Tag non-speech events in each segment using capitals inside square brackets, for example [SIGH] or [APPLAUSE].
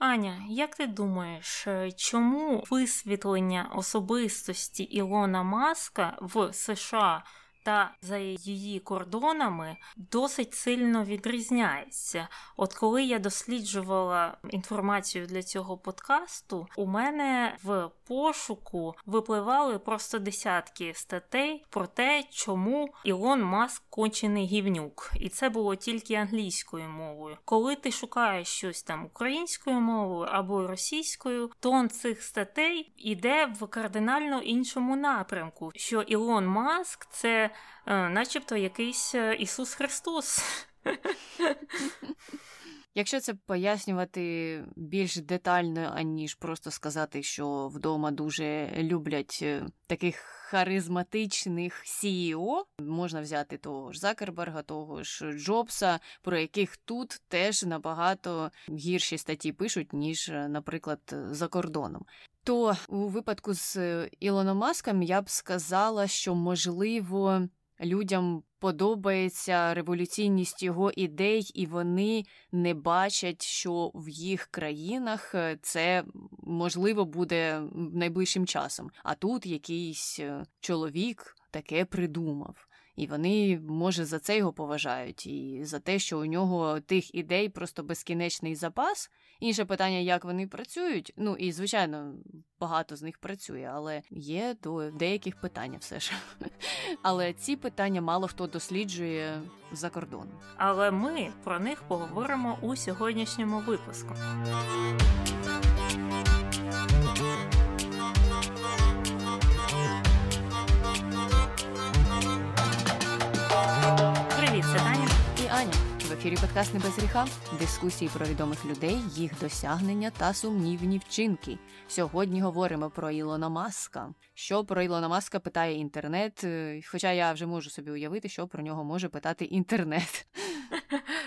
Аня, як ти думаєш, чому висвітлення особистості Ілона Маска в США та за її кордонами досить сильно відрізняється. От коли я досліджувала інформацію для цього подкасту, у мене в пошуку випливали просто десятки статей про те, чому Ілон Маск кончений гівнюк, і це було тільки англійською мовою. Коли ти шукаєш щось там українською мовою або російською, тон цих статей іде в кардинально іншому напрямку, що Ілон Маск це е, начебто якийсь е, Ісус Христос. Якщо це пояснювати більш детально, аніж просто сказати, що вдома дуже люблять е, таких харизматичних CEO, можна взяти того ж Закерберга, того ж Джобса, про яких тут теж набагато гірші статті пишуть, ніж, наприклад, за кордоном. То у випадку з Ілоном Маском я б сказала, що можливо людям подобається революційність його ідей, і вони не бачать, що в їх країнах е, це можливо буде найближчим часом. А тут якийсь е, чоловік таке придумав. І вони, може, за це його поважають, і за те, що у нього тих ідей просто безкінечний запас. Інше питання, як вони працюють. Ну і звичайно, багато з них працює, але є до деяких питань все ж. [LAUGHS] Але ці питання мало хто досліджує за кордоном. Але ми про них поговоримо у сьогоднішньому випуску. Ефірі подкаст «Не без гріха» дискусії про відомих людей, їх досягнення та сумнівні вчинки. Сьогодні говоримо про Ілона Маска. Що про Ілона Маска питає інтернет? Е, хоча я вже можу собі уявити, що про нього може питати інтернет.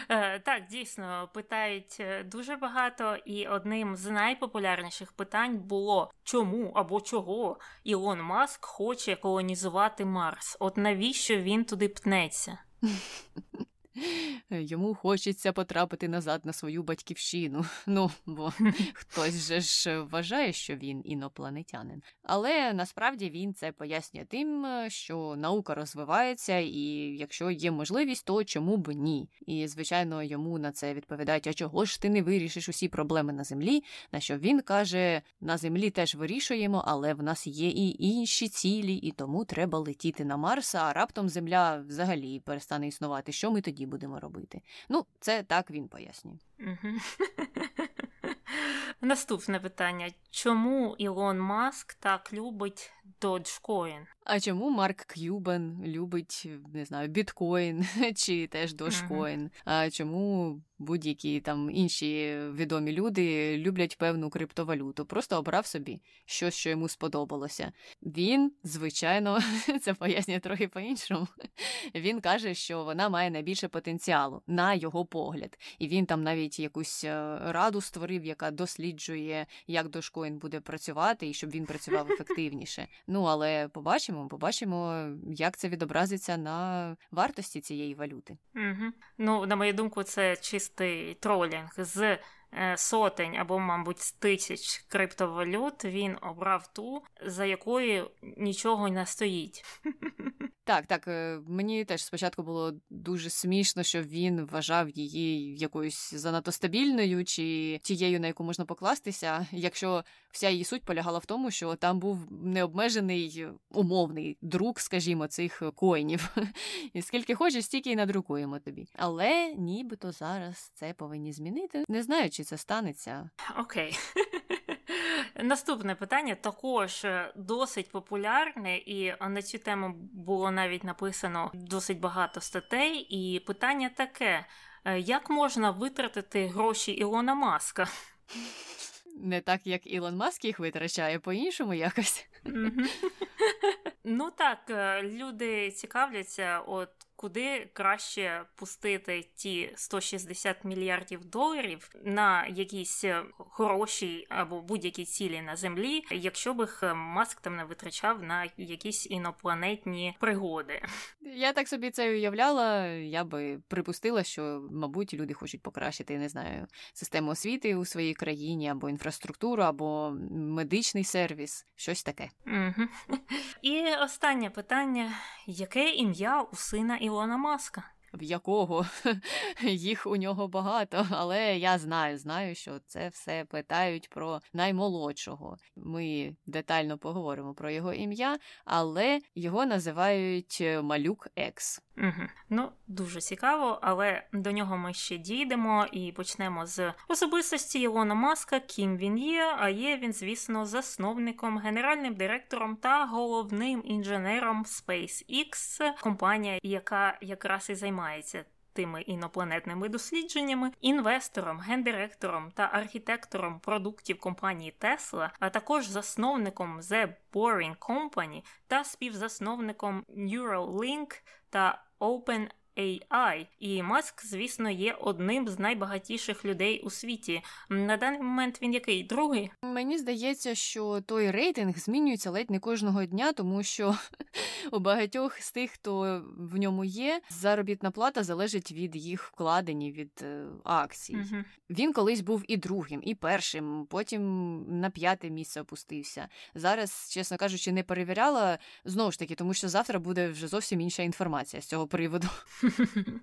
Е, так, дійсно, питають е, дуже багато, і одним з найпопулярніших питань було чому або чого Ілон Маск хоче колонізувати Марс? От навіщо він туди пнеться? [LAUGHS] [LAUGHS] Йому хочеться потрапити назад на свою батьківщину. [LAUGHS] Ну, бо [LAUGHS] хтось же ж вважає, що він інопланетянин. Але насправді він це пояснює тим, що наука розвивається, і якщо є можливість, то чому б ні? І, звичайно, йому на це відповідають: а чого ж ти не вирішиш усі проблеми на землі? На що він каже: на землі теж вирішуємо, але в нас є і інші цілі, і тому треба летіти на Марс, а раптом Земля взагалі перестане існувати. Що ми тоді будемо робити? Ну, це так він пояснює. [LAUGHS] Наступне питання: чому Ілон Маск так любить Dogecoin? А чому Марк К'юбен любить не знаю, біткоін [LAUGHS] чи теж Dogecoin? А чому будь-які там інші відомі люди люблять певну криптовалюту? Просто обрав собі щось, що йому сподобалося. Він, звичайно, [LAUGHS] це пояснює трохи по-іншому. Він каже, що вона має найбільше потенціалу на його погляд, і він там навіть якусь е, раду створив, яка досліджує, як Dogecoin буде працювати, і щоб він працював [LAUGHS] ефективніше. Ну але побачимо, побачимо, як це відобразиться на вартості цієї валюти. Угу. Ну, на мою думку, це чистий тролінг з. Е, сотень або, мабуть, тисяч криптовалют він обрав ту, за якою нічого не стоїть. [LAUGHS] Так, так, е, мені теж спочатку було дуже смішно, що він вважав її якоюсь занадто стабільною чи тією, на яку можна покластися, якщо вся її суть полягала в тому, що там був необмежений умовний друк, скажімо, цих коїнів. [LAUGHS] І скільки хочеш, стільки й надрукуємо тобі. Але нібито зараз це повинні змінити. Не знаю, чи це станеться. Окей. [LAUGHS] Наступне питання також е, досить популярне, і на цю тему було навіть написано досить багато статей. І питання таке: е, як можна витратити гроші Ілона Маска? [LAUGHS] Не так, як Ілон Маск їх витрачає, по-іншому якось. [LAUGHS] Ну так, е, люди цікавляться, от куди краще пустити ті 160 мільярдів доларів на якісь хороші або будь-які цілі на землі, якщо б їх маск там не витрачав на якісь інопланетні пригоди. Я так собі це уявляла. Я би припустила, що, мабуть, люди хочуть покращити, не знаю, систему освіти у своїй країні, або інфраструктуру, або медичний сервіс, щось таке. Угу. [LAUGHS] І останнє питання: яке ім'я у сина Ілона Маска? В якого [LAUGHS] їх у нього багато, але я знаю, знаю, що це все питають про наймолодшого. Ми детально поговоримо про його ім'я, але його називають е, Малюк Екс. Угу. Ну, дуже цікаво, але до нього ми ще дійдемо і почнемо з особистості Ілона Маска, ким він є. А є він, звісно, засновником, генеральним директором та головним інженером SpaceX, компанія, яка якраз і займається. Тими інопланетними дослідженнями, інвестором, гендиректором та архітектором продуктів компанії Tesla, а також засновником The Boring Company та співзасновником Neuralink та Open AI. І Маск, звісно, є одним з найбагатіших людей у світі. На даний момент він який другий? Мені здається, що той рейтинг змінюється ледь не кожного дня, тому що [LAUGHS] у багатьох з тих, хто в ньому є, заробітна плата залежить від їх вкладені від е, акцій. Угу. Він колись був і другим, і першим, потім на п'яте місце опустився. Зараз, чесно кажучи, не перевіряла знову ж таки, тому що завтра буде вже зовсім інша інформація з цього приводу. [LAUGHS]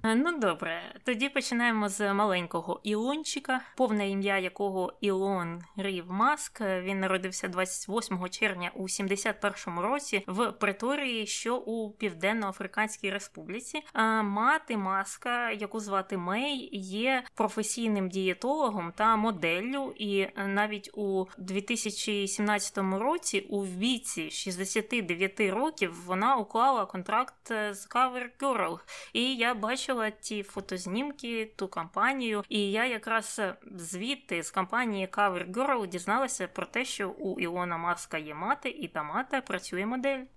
Ну добре, тоді починаємо з маленького Ілончика, повне ім'я якого Ілон Рів Маск. Він народився 28 червня у 71-му році в Преторії, що у Південно-Африканській Республіці. А мати Маска, яку звати Мей, є професійним дієтологом та моделлю, і навіть у 2017 році, у віці 69 років, вона уклала контракт з Cover Girl. І я бачила ті фотознімки, ту кампанію, і я якраз звідти з компанії Cover Girl дізналася про те, що у Ілона Маска є мати, і та мати працює модель. [LAUGHS]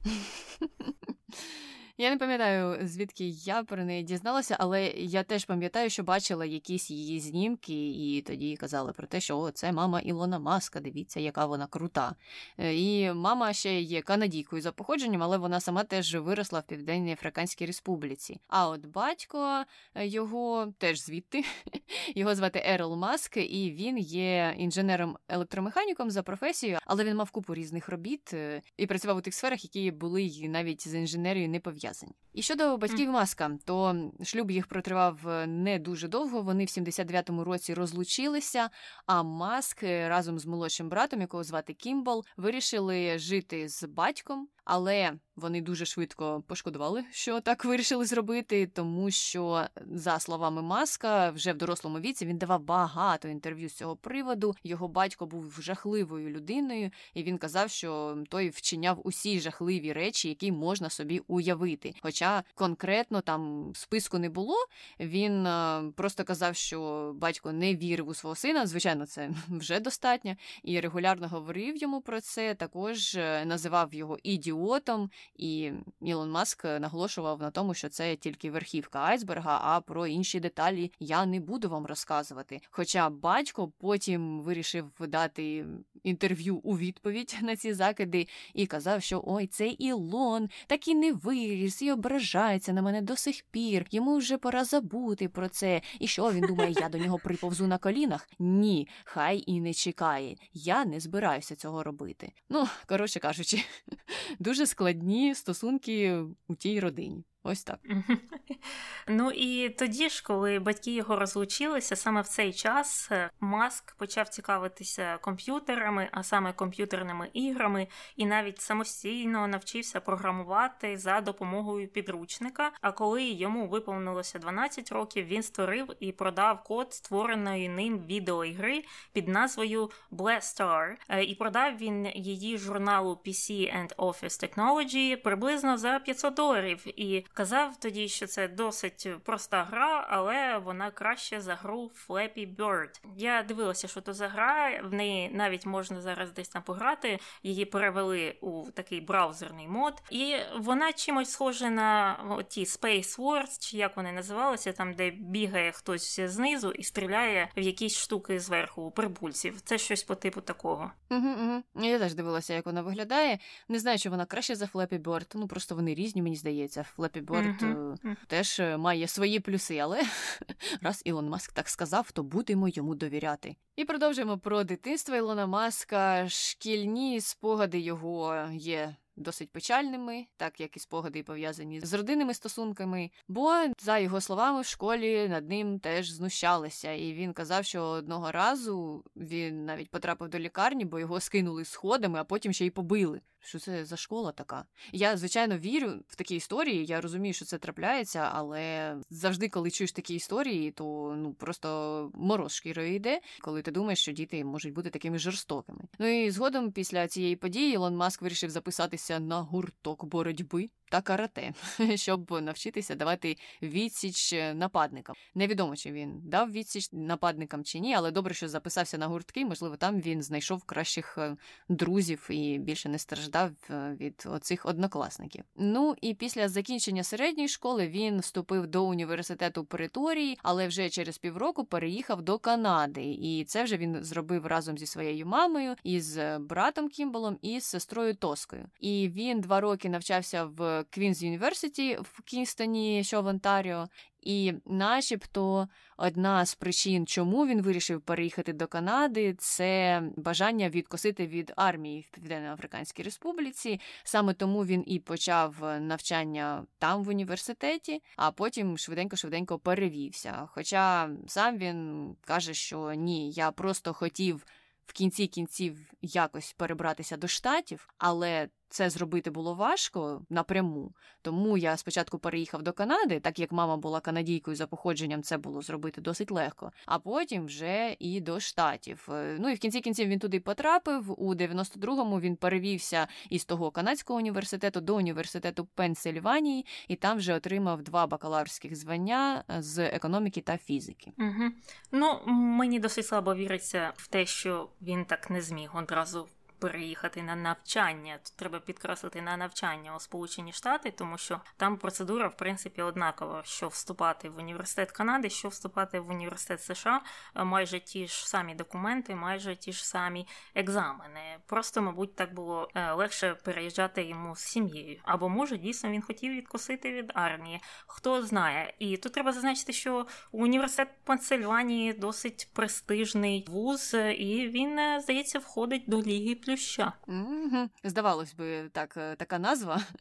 Я не пам'ятаю, звідки я про неї дізналася, але я теж пам'ятаю, що бачила якісь її знімки, і тоді казали про те, що о, це мама Ілона Маска, дивіться, яка вона крута. Е, і мама ще є канадійкою за походженням, але вона сама теж виросла в Південній Африканській Республіці. А от батько е, його теж звідти, [LAUGHS] його звати Ерл Маск, і він є інженером-електромеханіком за професією, але він мав купу різних робіт е, і працював у тих сферах, які були навіть з інженерією не пов'язані пов'язані. І щодо батьків маска, то шлюб їх протривав е, не дуже довго. Вони в 79-му році розлучилися. А маск е, разом з молодшим братом, якого звати Кімбол, вирішили жити з батьком але вони дуже швидко пошкодували, що так вирішили зробити, тому що, за словами Маска, вже в дорослому віці він давав багато інтерв'ю з цього приводу. Його батько був жахливою людиною, і він казав, що той вчиняв усі жахливі речі, які можна собі уявити. Хоча конкретно там списку не було, він е, просто казав, що батько не вірив у свого сина. Звичайно, це [LAUGHS] вже достатньо, і регулярно говорив йому про це. Також е, називав його ідіотом і Ілон Маск наголошував на тому, що це тільки верхівка айсберга, а про інші деталі я не буду вам розказувати. Хоча батько потім вирішив дати інтерв'ю у відповідь [LAUGHS] на ці закиди і казав, що ой, цей Ілон так і не і ображається на мене до сих пір. Йому вже пора забути про це. І що він думає, я до нього приповзу на колінах? Ні, хай і не чекає. Я не збираюся цього робити. Ну, коротше кажучи, [LAUGHS] дуже складні стосунки у тій родині. Ось так. [LAUGHS] Ну і тоді ж, коли батьки його розлучилися, саме в цей час е, Маск почав цікавитися комп'ютерами, а саме комп'ютерними іграми, і навіть самостійно навчився програмувати за допомогою підручника. А коли йому виповнилося 12 років, він створив і продав код створеної ним відеоігри під назвою Blastar. Е, і продав він її журналу PC and Office Technology приблизно за 500 доларів. І казав тоді, що це досить проста гра, але вона краще за гру Flappy Bird. Я дивилася, що то за гра. В неї навіть можна зараз десь там пограти. Її перевели у такий браузерний мод, і вона чимось схожа на ті Space Wars, чи як вони називалися, там де бігає хтось знизу і стріляє в якісь штуки зверху у прибульців. Це щось по типу такого. Угу, угу. Я теж дивилася, як вона виглядає. Не знаю, чи вона краще за Flappy Bird. Ну просто вони різні, мені здається. Flappy Bird угу. теж е, має свої плюси, але [LAUGHS] раз Ілон Маск так сказав, то будемо йому довіряти. І продовжуємо про дитинство Ілона Маска. Шкільні спогади його є досить печальними, так як і спогади пов'язані з родинними стосунками. Бо, за його словами, в школі над ним теж знущалися, і він казав, що одного разу він навіть потрапив до лікарні, бо його скинули сходами, а потім ще й побили. Що це за школа така? Я, звичайно, вірю в такі історії. Я розумію, що це трапляється, але завжди, коли чуєш такі історії, то ну просто мороз шкірою йде, коли ти думаєш, що діти можуть бути такими жорстокими. Ну і згодом, після цієї події, Ілон Маск вирішив записатися на гурток боротьби та карате, [LAUGHS] щоб навчитися давати відсіч нападникам. Невідомо, чи він дав відсіч нападникам чи ні, але добре, що записався на гуртки. Можливо, там він знайшов кращих е, друзів і більше не страждав е, від оцих однокласників. Ну і після закінчення середньої школи він вступив до університету Преторії, але вже через півроку переїхав до Канади. І це вже він зробив разом зі своєю мамою, із братом Кімболом і з сестрою Тоскою. І він два роки навчався в. Queen's University в Кінгстоні, що в Онтаріо. І, начебто, одна з причин, чому він вирішив переїхати до Канади, це бажання відкосити від армії в Південно-Африканській Республіці. Саме тому він і почав навчання там в університеті, а потім швиденько-швиденько перевівся. Хоча сам він каже, що ні, я просто хотів в кінці кінців якось перебратися до штатів, але це зробити було важко напряму. Тому я спочатку переїхав до Канади, так як мама була канадійкою за походженням, це було зробити досить легко. А потім вже і до штатів. Е, ну і в кінці кінців він туди потрапив. У 92-му він перевівся із того канадського університету до університету Пенсильванії, і там вже отримав два бакалаврських звання з економіки та фізики. Угу. Ну мені досить слабо віриться в те, що він так не зміг одразу переїхати на навчання. Тут треба підкреслити на навчання у Сполучені Штати, тому що там процедура, в принципі, однакова, що вступати в університет Канади, що вступати в університет США, майже ті ж самі документи, майже ті ж самі екзамени. Просто, мабуть, так було е, легше переїжджати йому з сім'єю. Або може дійсно він хотів відкусити від армії. Хто знає. І тут треба зазначити, що університет Пенсильванії досить престижний вуз, і він, е, здається, входить до Ліги Плюс плюща. Угу. Здавалось би, так, е, така назва. [LAUGHS]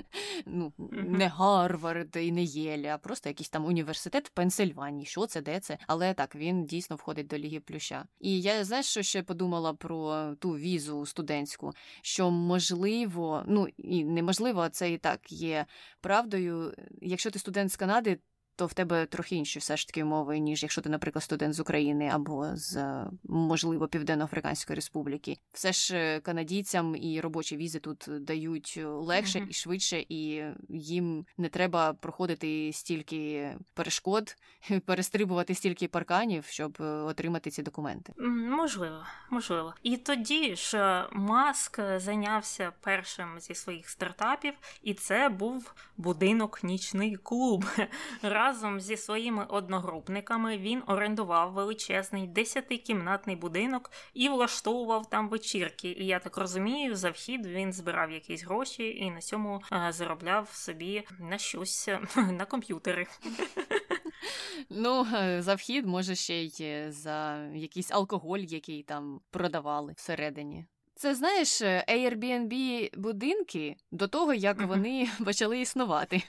Ну, угу. Не Гарвард і не Єлі, а просто якийсь там університет в Пенсильванії. Що це, де це? Але так, він дійсно входить до Ліги Плюща. І я знаєш, що ще подумала про ту візу студентську, що можливо, ну і неможливо, а це і так є правдою. Якщо ти студент з Канади, то в тебе трохи інші все ж таки умови, ніж якщо ти, наприклад, студент з України або з, можливо, Південно-Африканської Республіки. Все ж е, канадійцям і робочі візи тут дають легше mm-hmm. і швидше, і їм не треба проходити стільки перешкод, [LAUGHS] перестрибувати стільки парканів, щоб е, отримати ці документи. Можливо, можливо. І тоді ж е, Маск зайнявся першим зі своїх стартапів, і це був будинок нічний клуб [LAUGHS] разом зі своїми одногрупниками він орендував величезний десятикімнатний будинок і влаштовував там вечірки. І я так розумію, за вхід він збирав якісь гроші і на цьому е, заробляв собі на щось [LAUGHS] на комп'ютери. Ну, е, за вхід, може, ще й е, за якийсь алкоголь, який там продавали всередині. Це знаєш, е, Airbnb будинки до того, як вони [LAUGHS] почали існувати.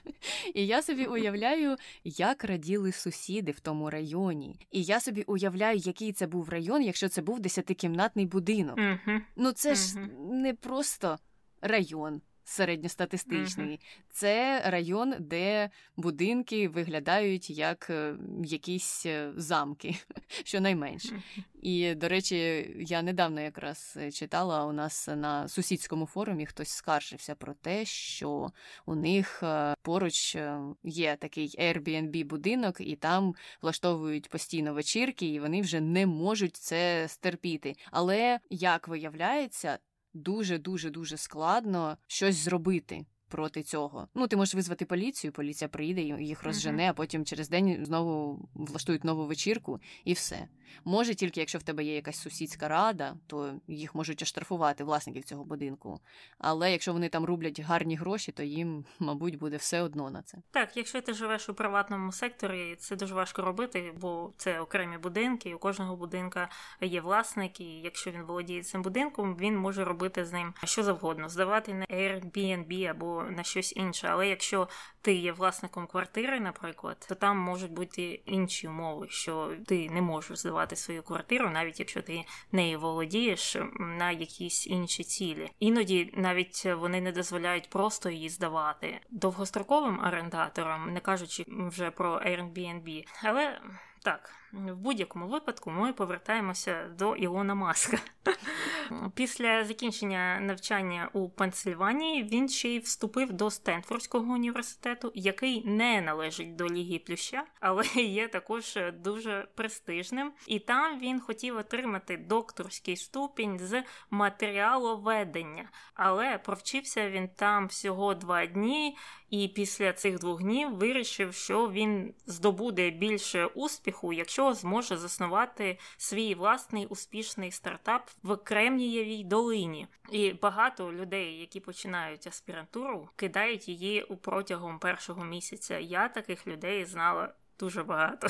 І я собі уявляю, як раділи сусіди в тому районі. І я собі уявляю, який це був район, якщо це був десятикімнатний будинок. Ну це ж не просто район. Середньостатистичний. Mm-hmm. Це район, де будинки виглядають як е, якісь е, замки, [LAUGHS] щонайменше. Mm-hmm. І, до речі, я недавно якраз читала у нас на сусідському форумі хтось скаржився про те, що у них е, поруч є такий Airbnb будинок, і там влаштовують постійно вечірки, і вони вже не можуть це стерпіти. Але як виявляється, дуже дуже дуже складно щось зробити проти цього. Ну, ти можеш визвати поліцію, поліція приїде, їх розжене, а потім через день знову влаштують нову вечірку і все. Може, тільки якщо в тебе є якась сусідська рада, то їх можуть оштрафувати власників цього будинку. Але якщо вони там рублять гарні гроші, то їм, мабуть, буде все одно на це. Так, якщо ти живеш у приватному секторі, це дуже важко робити, бо це окремі будинки, і у кожного будинка є власник, і якщо він володіє цим будинком, він може робити з ним що завгодно, здавати на Airbnb або на щось інше. Але якщо ти є власником квартири, наприклад, то там можуть бути інші умови, що ти не можеш здавати свою квартиру, навіть якщо ти нею володієш на якісь інші цілі. Іноді навіть вони не дозволяють просто її здавати довгостроковим орендаторам, не кажучи вже про Airbnb. Але так, в будь-якому випадку ми повертаємося до Ілона Маска. [LAUGHS] Після закінчення навчання у Пенсильванії він ще й вступив до Стенфордського університету, який не належить до Ліги Плюща, але [LAUGHS] є також дуже престижним. І там він хотів отримати докторський ступінь з матеріаловедення, але провчився він там всього два дні. І після цих двох днів вирішив, що він здобуде більше успіху, якщо зможе заснувати свій власний успішний стартап в Кремнієвій долині. І багато людей, які починають аспірантуру, кидають її у протягом першого місяця. Я таких людей знала дуже багато.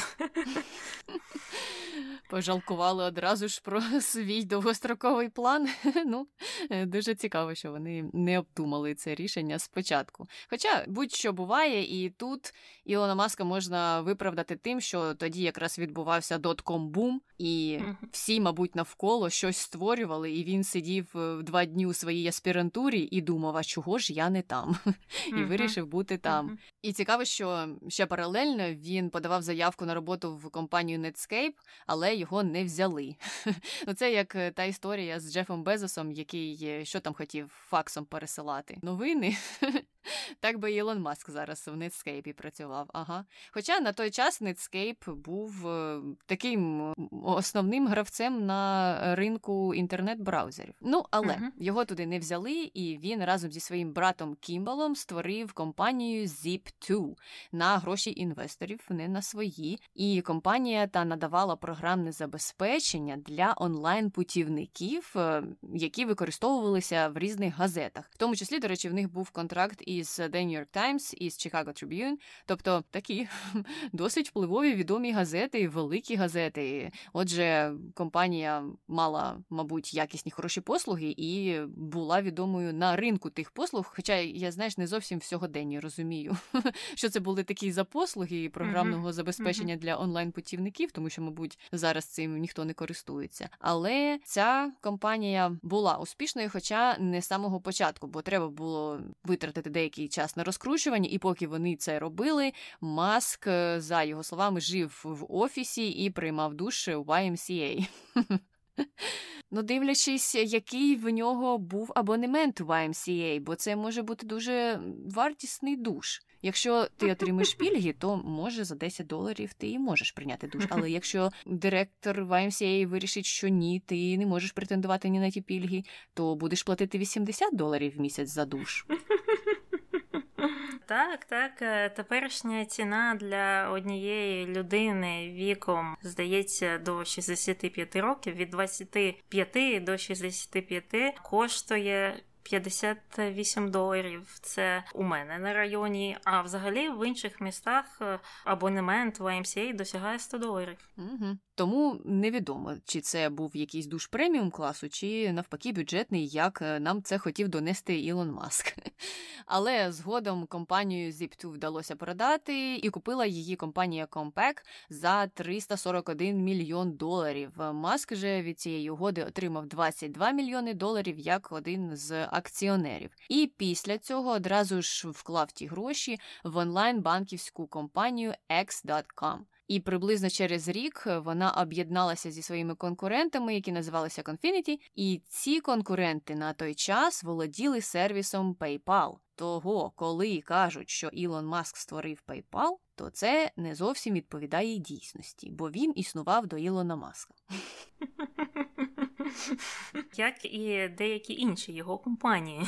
Пожалкували одразу ж про свій довгостроковий план. [LAUGHS] Ну, е, дуже цікаво, що вони не обдумали це рішення спочатку. Хоча будь-що буває, і тут Ілона Маска можна виправдати тим, що тоді якраз відбувався дотком бум, і всі, мабуть, навколо щось створювали, і він сидів е, два дні у своїй аспірантурі і думав, а чого ж я не там? [LAUGHS] І вирішив бути там. І цікаво, що ще паралельно він подавав заявку на роботу в компанію Netscape, але його не взяли. [LAUGHS] Ну, Це як е, та історія з Джефом Безосом, який е, що там хотів факсом пересилати. Новини. [LAUGHS] Так би Ілон Маск зараз в Netscape працював. Ага. Хоча на той час Netscape був е, таким основним гравцем на ринку інтернет-браузерів. Ну, але uh-huh. його туди не взяли, і він разом зі своїм братом Кімбалом створив компанію Zip2 на гроші інвесторів, не на свої. І компанія та надавала програмне забезпечення для онлайн-путівників, е, які використовувалися в різних газетах. В тому числі, до речі, в них був контракт із The New York Times, із Chicago Tribune, тобто такі [LAUGHS] досить впливові відомі газети, великі газети. Отже, компанія мала, мабуть, якісні хороші послуги і була відомою на ринку тих послуг. Хоча я знаєш, не зовсім в сьогоденні розумію, [LAUGHS] що це були такі за послуги програмного mm-hmm. забезпечення mm-hmm. для онлайн-путівників, тому що, мабуть, зараз цим ніхто не користується. Але ця компанія була успішною, хоча не з самого початку, бо треба було витратити деякий час на розкручування, і поки вони це робили, маск, е, за його словами, жив в офісі і приймав душ в YMCA. Ну, дивлячись, який в нього був абонемент в YMCA, бо це може бути дуже вартісний душ. Якщо ти отримаєш пільги, то може за 10 доларів ти і можеш прийняти душ. Але якщо директор YMCA вирішить, що ні, ти не можеш претендувати ні на ті пільги, то будеш платити 80 доларів в місяць за душ. Так, так. Е, теперішня ціна для однієї людини віком здається до 65 років, від 25 до 65 коштує 58 доларів. Це у мене на районі. А взагалі в інших містах е, абонемент в YMCA досягає 100 доларів. Угу. Тому невідомо, чи це був якийсь душ преміум класу, чи навпаки бюджетний, як е, нам це хотів донести Ілон Маск. [LAUGHS] Але згодом компанію Zip2 вдалося продати, і купила її компанія Compaq за 341 мільйон доларів. Маск же від цієї угоди отримав 22 мільйони доларів як один з акціонерів. І після цього одразу ж вклав ті гроші в онлайн банківську компанію X.com. І приблизно через рік вона об'єдналася зі своїми конкурентами, які називалися Confinity, і ці конкуренти на той час володіли сервісом PayPal. Того, коли кажуть, що Ілон Маск створив PayPal, то це не зовсім відповідає дійсності, бо він існував до Ілона Маска. [LAUGHS] Як і деякі інші його компанії.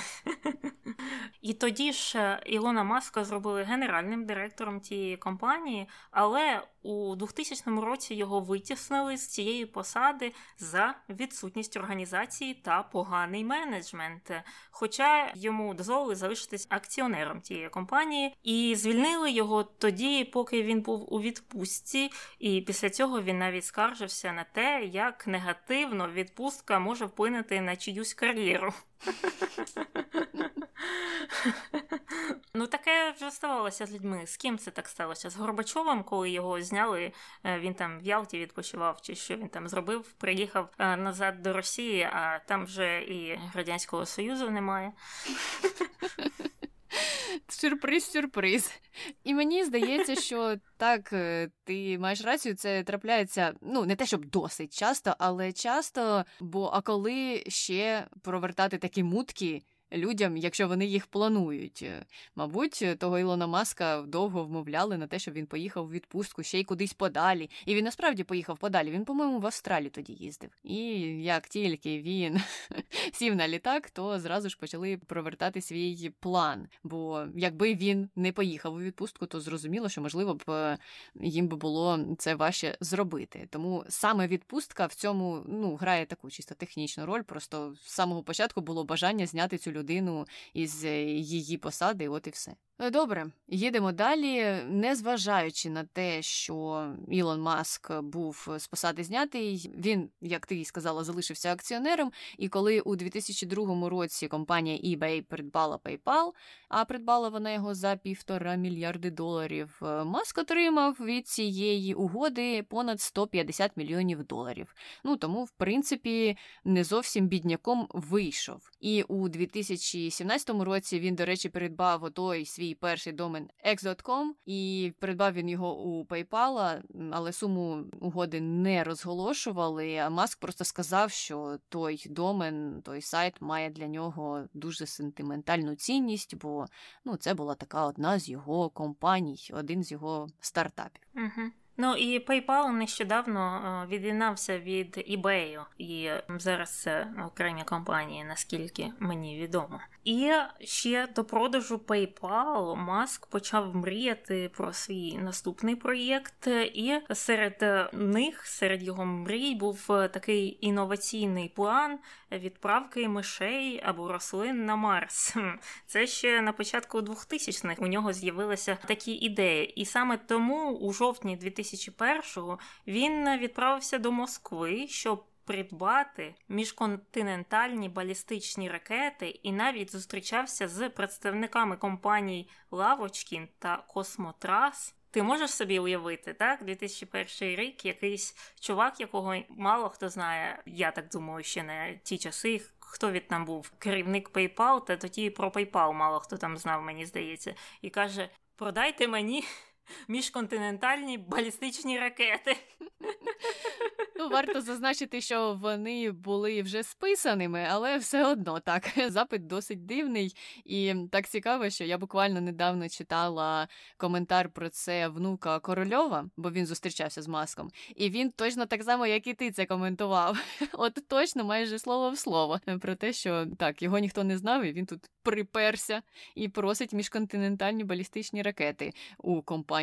І тоді ж е, Ілона Маска зробили генеральним директором тієї компанії, але у 2000 році його витіснили з цієї посади за відсутність організації та поганий менеджмент. Хоча йому дозволили залишитись акціонером тієї компанії, і звільнили його тоді, поки він був у відпустці, і після цього він навіть скаржився на те, як негативно відпустка може вплинути на чиюсь кар'єру. [LAUGHS] Ну, таке вже ставалося з людьми. З ким це так сталося? З Горбачовим, коли його зняли, е, він там в Ялті відпочивав, чи що він там зробив, приїхав е, назад до Росії, а там вже і Радянського Союзу немає. [LAUGHS] Сюрприз, сюрприз. І мені здається, що так, е, ти маєш рацію, це трапляється ну не те, щоб досить часто, але часто. Бо а коли ще провертати такі мутки людям, якщо вони їх планують. Е, мабуть, е, того Ілона Маска довго вмовляли на те, щоб він поїхав у відпустку ще й кудись подалі. І він насправді поїхав подалі. Він, по-моєму, в Австралії тоді їздив. І як тільки він [LAUGHS] сів на літак, то зразу ж почали провертати свій план. Бо якби він не поїхав у відпустку, то зрозуміло, що можливо б е, їм би було це важче зробити. Тому саме відпустка в цьому ну грає таку чисто технічну роль. Просто з самого початку було бажання зняти цю людину із е, її посади, от і все. Е, добре, їдемо далі. Незважаючи на те, що Ілон Маск був з посади знятий, він, як ти сказала, залишився акціонером. І коли у 2002 році компанія eBay придбала PayPal, а придбала вона його за півтора мільярди доларів, е, Маск отримав від цієї угоди понад 150 мільйонів доларів. Ну тому, в принципі, не зовсім бідняком вийшов. І у 2017 році він, до речі, придбав той свій свій перший домен X.com, і придбав він його у PayPal, але суму угоди не розголошували. А Маск просто сказав, що той домен, той сайт має для нього дуже сентиментальну цінність, бо ну це була така одна з його компаній, один з його стартапів. Угу. Ну і PayPal нещодавно е, від'єднався від eBay, і зараз це окремі компанії, наскільки мені відомо. І ще до продажу PayPal Маск почав мріяти про свій наступний проєкт, і серед них, серед його мрій, був такий інноваційний план відправки мишей або рослин на Марс. Це ще на початку 2000-х у нього з'явилися такі ідеї, і саме тому у жовтні 2001-го він відправився до Москви, щоб придбати міжконтинентальні балістичні ракети і навіть зустрічався з представниками компаній Лавочкін та Космотрас. Ти можеш собі уявити, так? 2001 рік якийсь чувак, якого мало хто знає, я так думаю, ще не ті часи. Хто від там був керівник PayPal, та тоді про PayPal мало хто там знав, мені здається, і каже: продайте мені міжконтинентальні балістичні ракети. Ну, варто зазначити, що вони були вже списаними, але все одно так. Запит досить дивний і так цікаво, що я буквально недавно читала коментар про це внука Корольова, бо він зустрічався з маском, і він точно так само, як і ти це коментував. От точно майже слово в слово про те, що так його ніхто не знав, і він тут приперся і просить міжконтинентальні балістичні ракети у компанії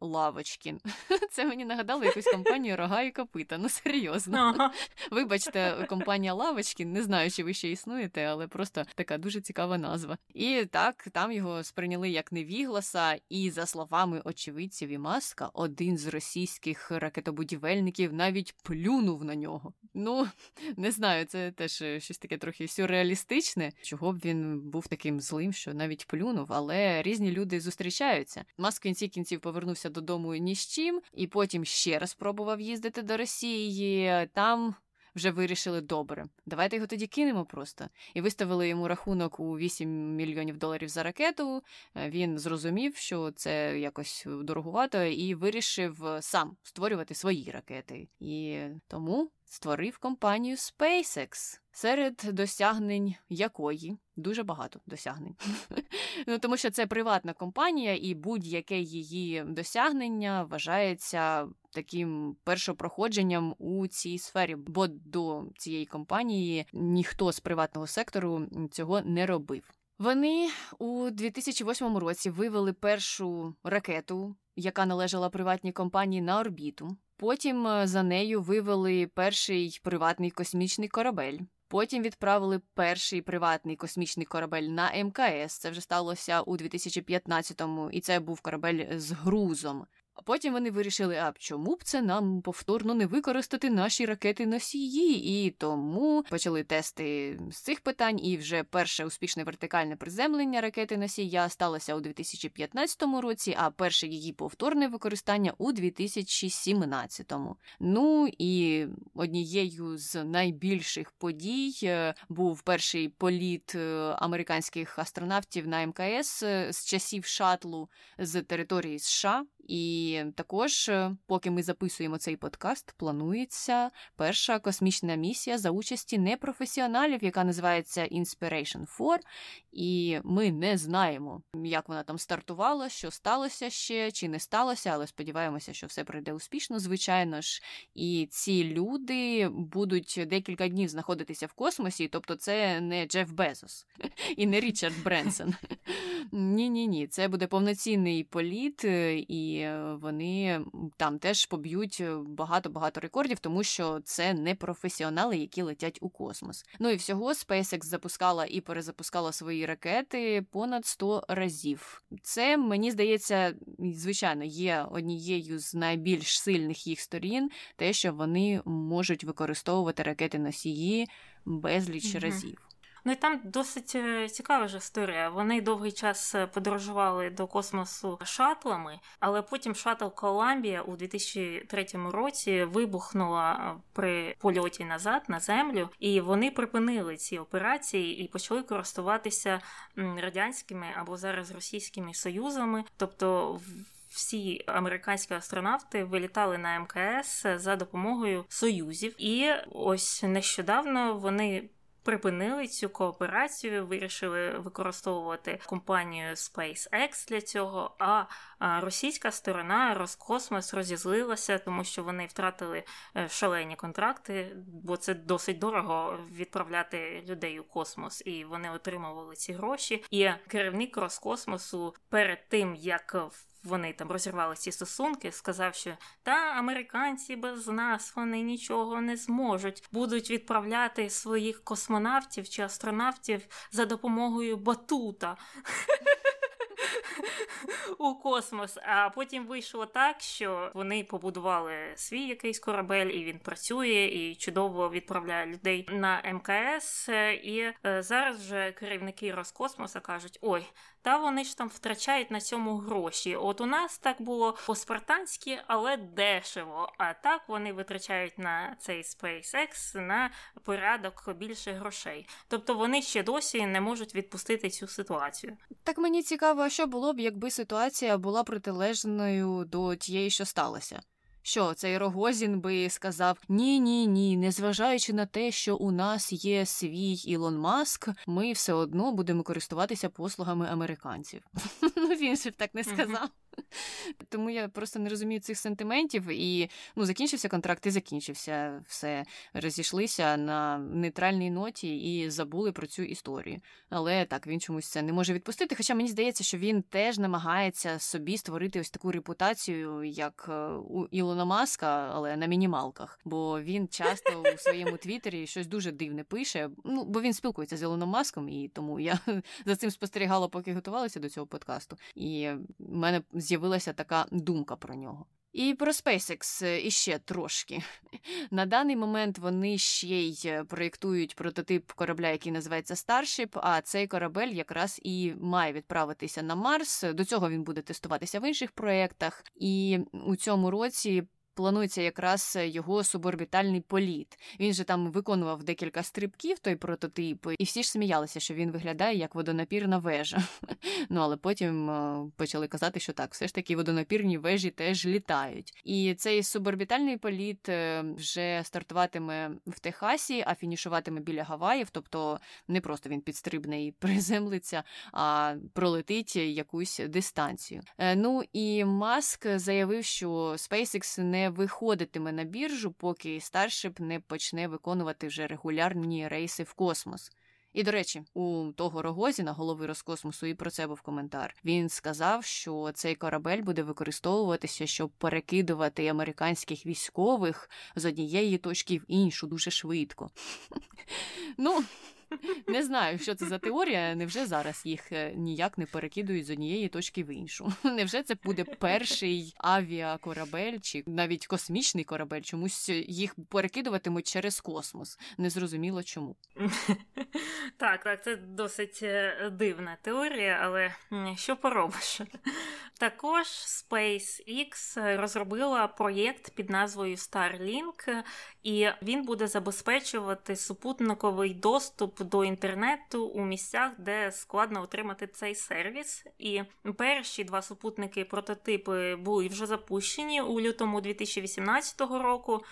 Лавочкін. [LAUGHS] Це мені нагадало якусь компанію рога і копита. Ну, Серйозно. Ага. [LAUGHS] Вибачте, компанія лавочки, не знаю, чи ви ще існуєте, але просто така дуже цікава назва. І так, там його сприйняли як невігласа, і за словами очевидців і маска, один з російських ракетобудівельників навіть плюнув на нього. Ну, не знаю, це теж е, щось таке трохи сюрреалістичне. Чого б він був таким злим, що навіть плюнув, але різні люди зустрічаються. Маск в кінці кінців повернувся додому ні з чим, і потім ще раз пробував їздити до Росії. Там вже вирішили добре. Давайте його тоді кинемо просто. І виставили йому рахунок у 8 мільйонів доларів за ракету. Е, він зрозумів, що це якось дорогувато, і вирішив сам створювати свої ракети. І тому створив компанію SpaceX, серед досягнень якої дуже багато досягнень. [LAUGHS] Ну тому що це приватна компанія, і будь-яке її досягнення вважається таким першопроходженням у цій сфері, бо до цієї компанії ніхто з приватного сектору цього не робив. Вони у 2008 році вивели першу ракету, яка належала приватній компанії на орбіту. Потім е, за нею вивели перший приватний космічний корабель. Потім відправили перший приватний космічний корабель на МКС. Це вже сталося у 2015-му, і це був корабель з грузом. А потім вони вирішили, а чому б це нам повторно не використати наші ракети носії? І тому почали тести з цих питань. І вже перше успішне вертикальне приземлення ракети носія сталося у 2015 році, а перше її повторне використання у 2017-му. Ну і однією з найбільших подій е, був перший політ е, американських астронавтів на МКС е, з часів шатлу з території США. І також, е, поки ми записуємо цей подкаст, планується перша космічна місія за участі непрофесіоналів, яка називається Inspiration 4. І ми не знаємо, як вона там стартувала, що сталося ще чи не сталося, але сподіваємося, що все пройде успішно, звичайно ж. І ці люди будуть декілька днів знаходитися в космосі, тобто це не Джеф Безос [LAUGHS] і не Річард Бренсон. Ні, ні, ні, це буде повноцінний політ, е, і вони там теж поб'ють багато-багато рекордів, тому що це не професіонали, які летять у космос. Ну і всього SpaceX запускала і перезапускала свої ракети понад 100 разів. Це мені здається, звичайно, є однією з найбільш сильних їх сторін, те, що вони можуть використовувати ракети носії безліч мм разів. Ну і там досить е, цікава ж історія. Вони довгий час е, подорожували до космосу шатлами, але потім шаттл Коламбія у 2003 році вибухнула е, при польоті назад на землю, і вони припинили ці операції і почали користуватися радянськими або зараз російськими союзами, тобто всі американські астронавти вилітали на МКС за допомогою союзів, і ось нещодавно вони припинили цю кооперацію, вирішили використовувати компанію SpaceX для цього. А російська сторона Роскосмос розізлилася, тому що вони втратили е, шалені контракти, бо це досить дорого відправляти людей у космос, і вони отримували ці гроші. І керівник Роскосмосу перед тим як вони там розірвали ці стосунки, сказав, що та американці без нас вони нічого не зможуть, будуть відправляти своїх космонавтів чи астронавтів за допомогою батута. у космос. А потім вийшло так, що вони побудували свій якийсь корабель, і він працює і чудово відправляє людей на МКС. І е, зараз вже керівники Роскосмоса кажуть: ой, та вони ж там втрачають на цьому гроші. От у нас так було по-спартанськи, але дешево. А так вони витрачають на цей SpaceX на порядок більше грошей. Тобто вони ще досі не можуть відпустити цю ситуацію. Так мені цікаво, що було б, якби ситуація була протилежною до тієї, що сталося. Що цей Рогозін би сказав ні, ні, ні, незважаючи на те, що у нас є свій Ілон Маск, ми все одно будемо користуватися послугами американців. [LAUGHS] Ну він ж так не сказав. Тому я просто не розумію цих сентиментів. І ну, закінчився контракт і закінчився. Все розійшлися на нейтральній ноті і забули про цю історію. Але так він чомусь це не може відпустити. Хоча мені здається, що він теж намагається собі створити ось таку репутацію, як е, у Ілона Маска, але на мінімалках. Бо він часто у своєму твіттері щось дуже дивне пише. Ну бо він спілкується з Ілоном Маском, і тому я [LAUGHS] за цим спостерігала, поки готувалася до цього подкасту. І в мене з'явилася така думка про нього. І про SpaceX іще трошки. [LAUGHS] На даний момент вони ще й е, проєктують прототип корабля, який називається Starship, а цей корабель якраз і має відправитися на Марс. До цього він буде тестуватися в інших проєктах. І у цьому році планується якраз е, його суборбітальний політ. Він же там виконував декілька стрибків, той прототип, і всі ж сміялися, що він виглядає як водонапірна вежа. [LAUGHS] Ну але потім е, почали казати, що так, все ж таки водонапірні вежі теж літають. І цей суборбітальний політ е, вже стартуватиме в Техасі, а фінішуватиме біля Гаваїв, тобто не просто він підстрибне і [LAUGHS] приземлиться, а пролетить якусь дистанцію. Ну і Маск заявив, що SpaceX не виходитиме на біржу, поки Starship не почне виконувати вже регулярні рейси в космос. І, до речі, у того Рогозіна, голови Роскосмосу, і про це був коментар. Він сказав, що цей корабель буде використовуватися, щоб перекидувати американських військових з однієї точки в іншу дуже швидко. [LAUGHS] Ну, не знаю, що це за теорія. Невже зараз їх е, ніяк не перекидують з однієї точки в іншу? [LAUGHS] Невже це буде перший авіакорабель чи навіть космічний корабель? Чомусь їх перекидуватимуть через космос? Незрозуміло чому. [LAUGHS] Так, так, це досить е, дивна теорія, але що поробиш? Також SpaceX розробила проєкт під назвою Starlink, і він буде забезпечувати супутниковий доступ до інтернету у місцях, де складно отримати цей сервіс. І перші два супутники прототипи були вже запущені у лютому 2018 року.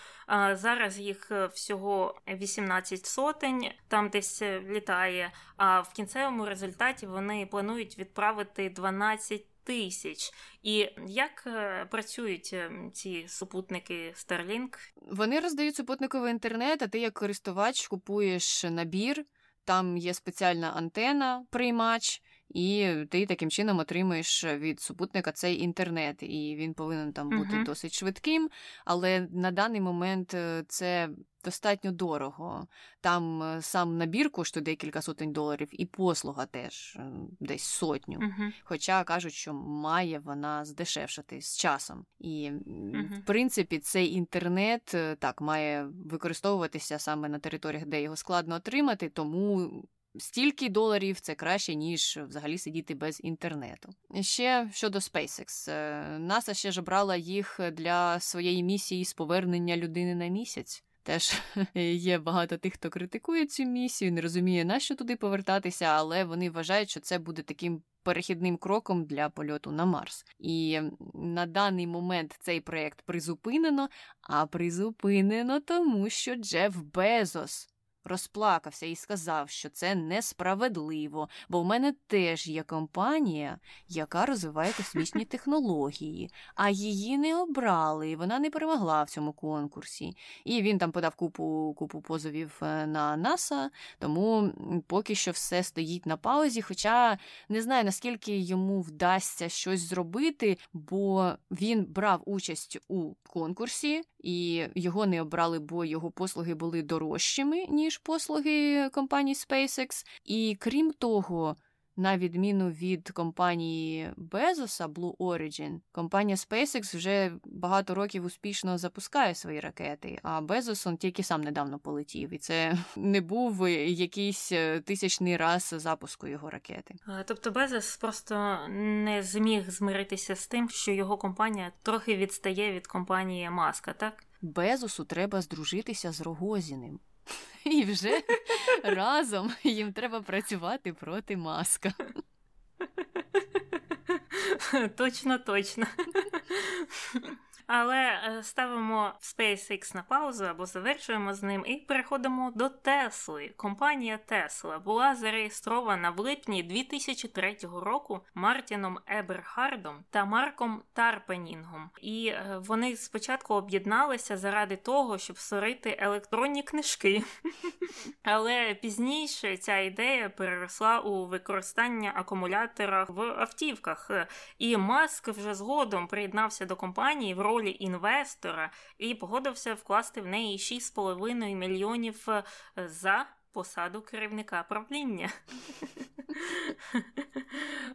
Зараз їх всього 18 сотень, там десь літає. А в кінцевому результаті вони планують відправити 12 тисяч. І як е, працюють е, ці супутники Starlink? Вони роздають супутниковий інтернет, а ти як користувач купуєш набір, там є спеціальна антена, приймач. І ти таким чином отримуєш від супутника цей інтернет, і він повинен там бути uh-huh. досить швидким. Але на даний момент е, це достатньо дорого. Там е, сам набір коштує декілька сотень доларів, і послуга теж е, десь сотню. Uh-huh. Хоча кажуть, що має вона здешевшати з часом. І uh-huh. в принципі цей інтернет так має використовуватися саме на територіях, де його складно отримати, тому стільки доларів це краще, ніж взагалі сидіти без інтернету. Ще щодо SpaceX. НАСА ще ж обрала їх для своєї місії з повернення людини на місяць. Теж [LAUGHS] є багато тих, хто критикує цю місію, не розуміє, на що туди повертатися, але вони вважають, що це буде таким перехідним кроком для польоту на Марс. І на даний момент цей проєкт призупинено, а призупинено тому, що Джеф Безос розплакався і сказав, що це несправедливо, бо в мене теж є компанія, яка розвиває космічні технології, а її не обрали, і вона не перемогла в цьому конкурсі. І він там подав купу купу позовів е, на НАСА, тому поки що все стоїть на паузі. Хоча не знаю, наскільки йому вдасться щось зробити, бо він брав участь у конкурсі, і його не обрали, бо його послуги були дорожчими, ніж послуги компанії SpaceX. І крім того, на відміну від компанії Безоса Blue Origin, компанія SpaceX вже багато років успішно запускає свої ракети, а Безос он тільки сам недавно полетів, і це [LAUGHS] не був якийсь е, тисячний раз запуску його ракети. Тобто Безос просто не зміг змиритися з тим, що його компанія трохи відстає від компанії Маска, так? Безосу треба здружитися з Рогозіним. [LAUGHS] І вже разом їм треба працювати проти маска. Точно, точно. Але е, ставимо SpaceX на паузу або завершуємо з ним і переходимо до Тесли. Компанія Тесла була зареєстрована в липні 2003 року Мартіном Еберхардом та Марком Тарпенінгом. І е, вони спочатку об'єдналися заради того, щоб створити електронні книжки. [LAUGHS] Але пізніше ця ідея переросла у використання акумулятора в автівках. І Маск вже згодом приєднався до компанії в ролі інвестора і погодився вкласти в неї 6,5 мільйонів е, за посаду керівника правління. [LAUGHS]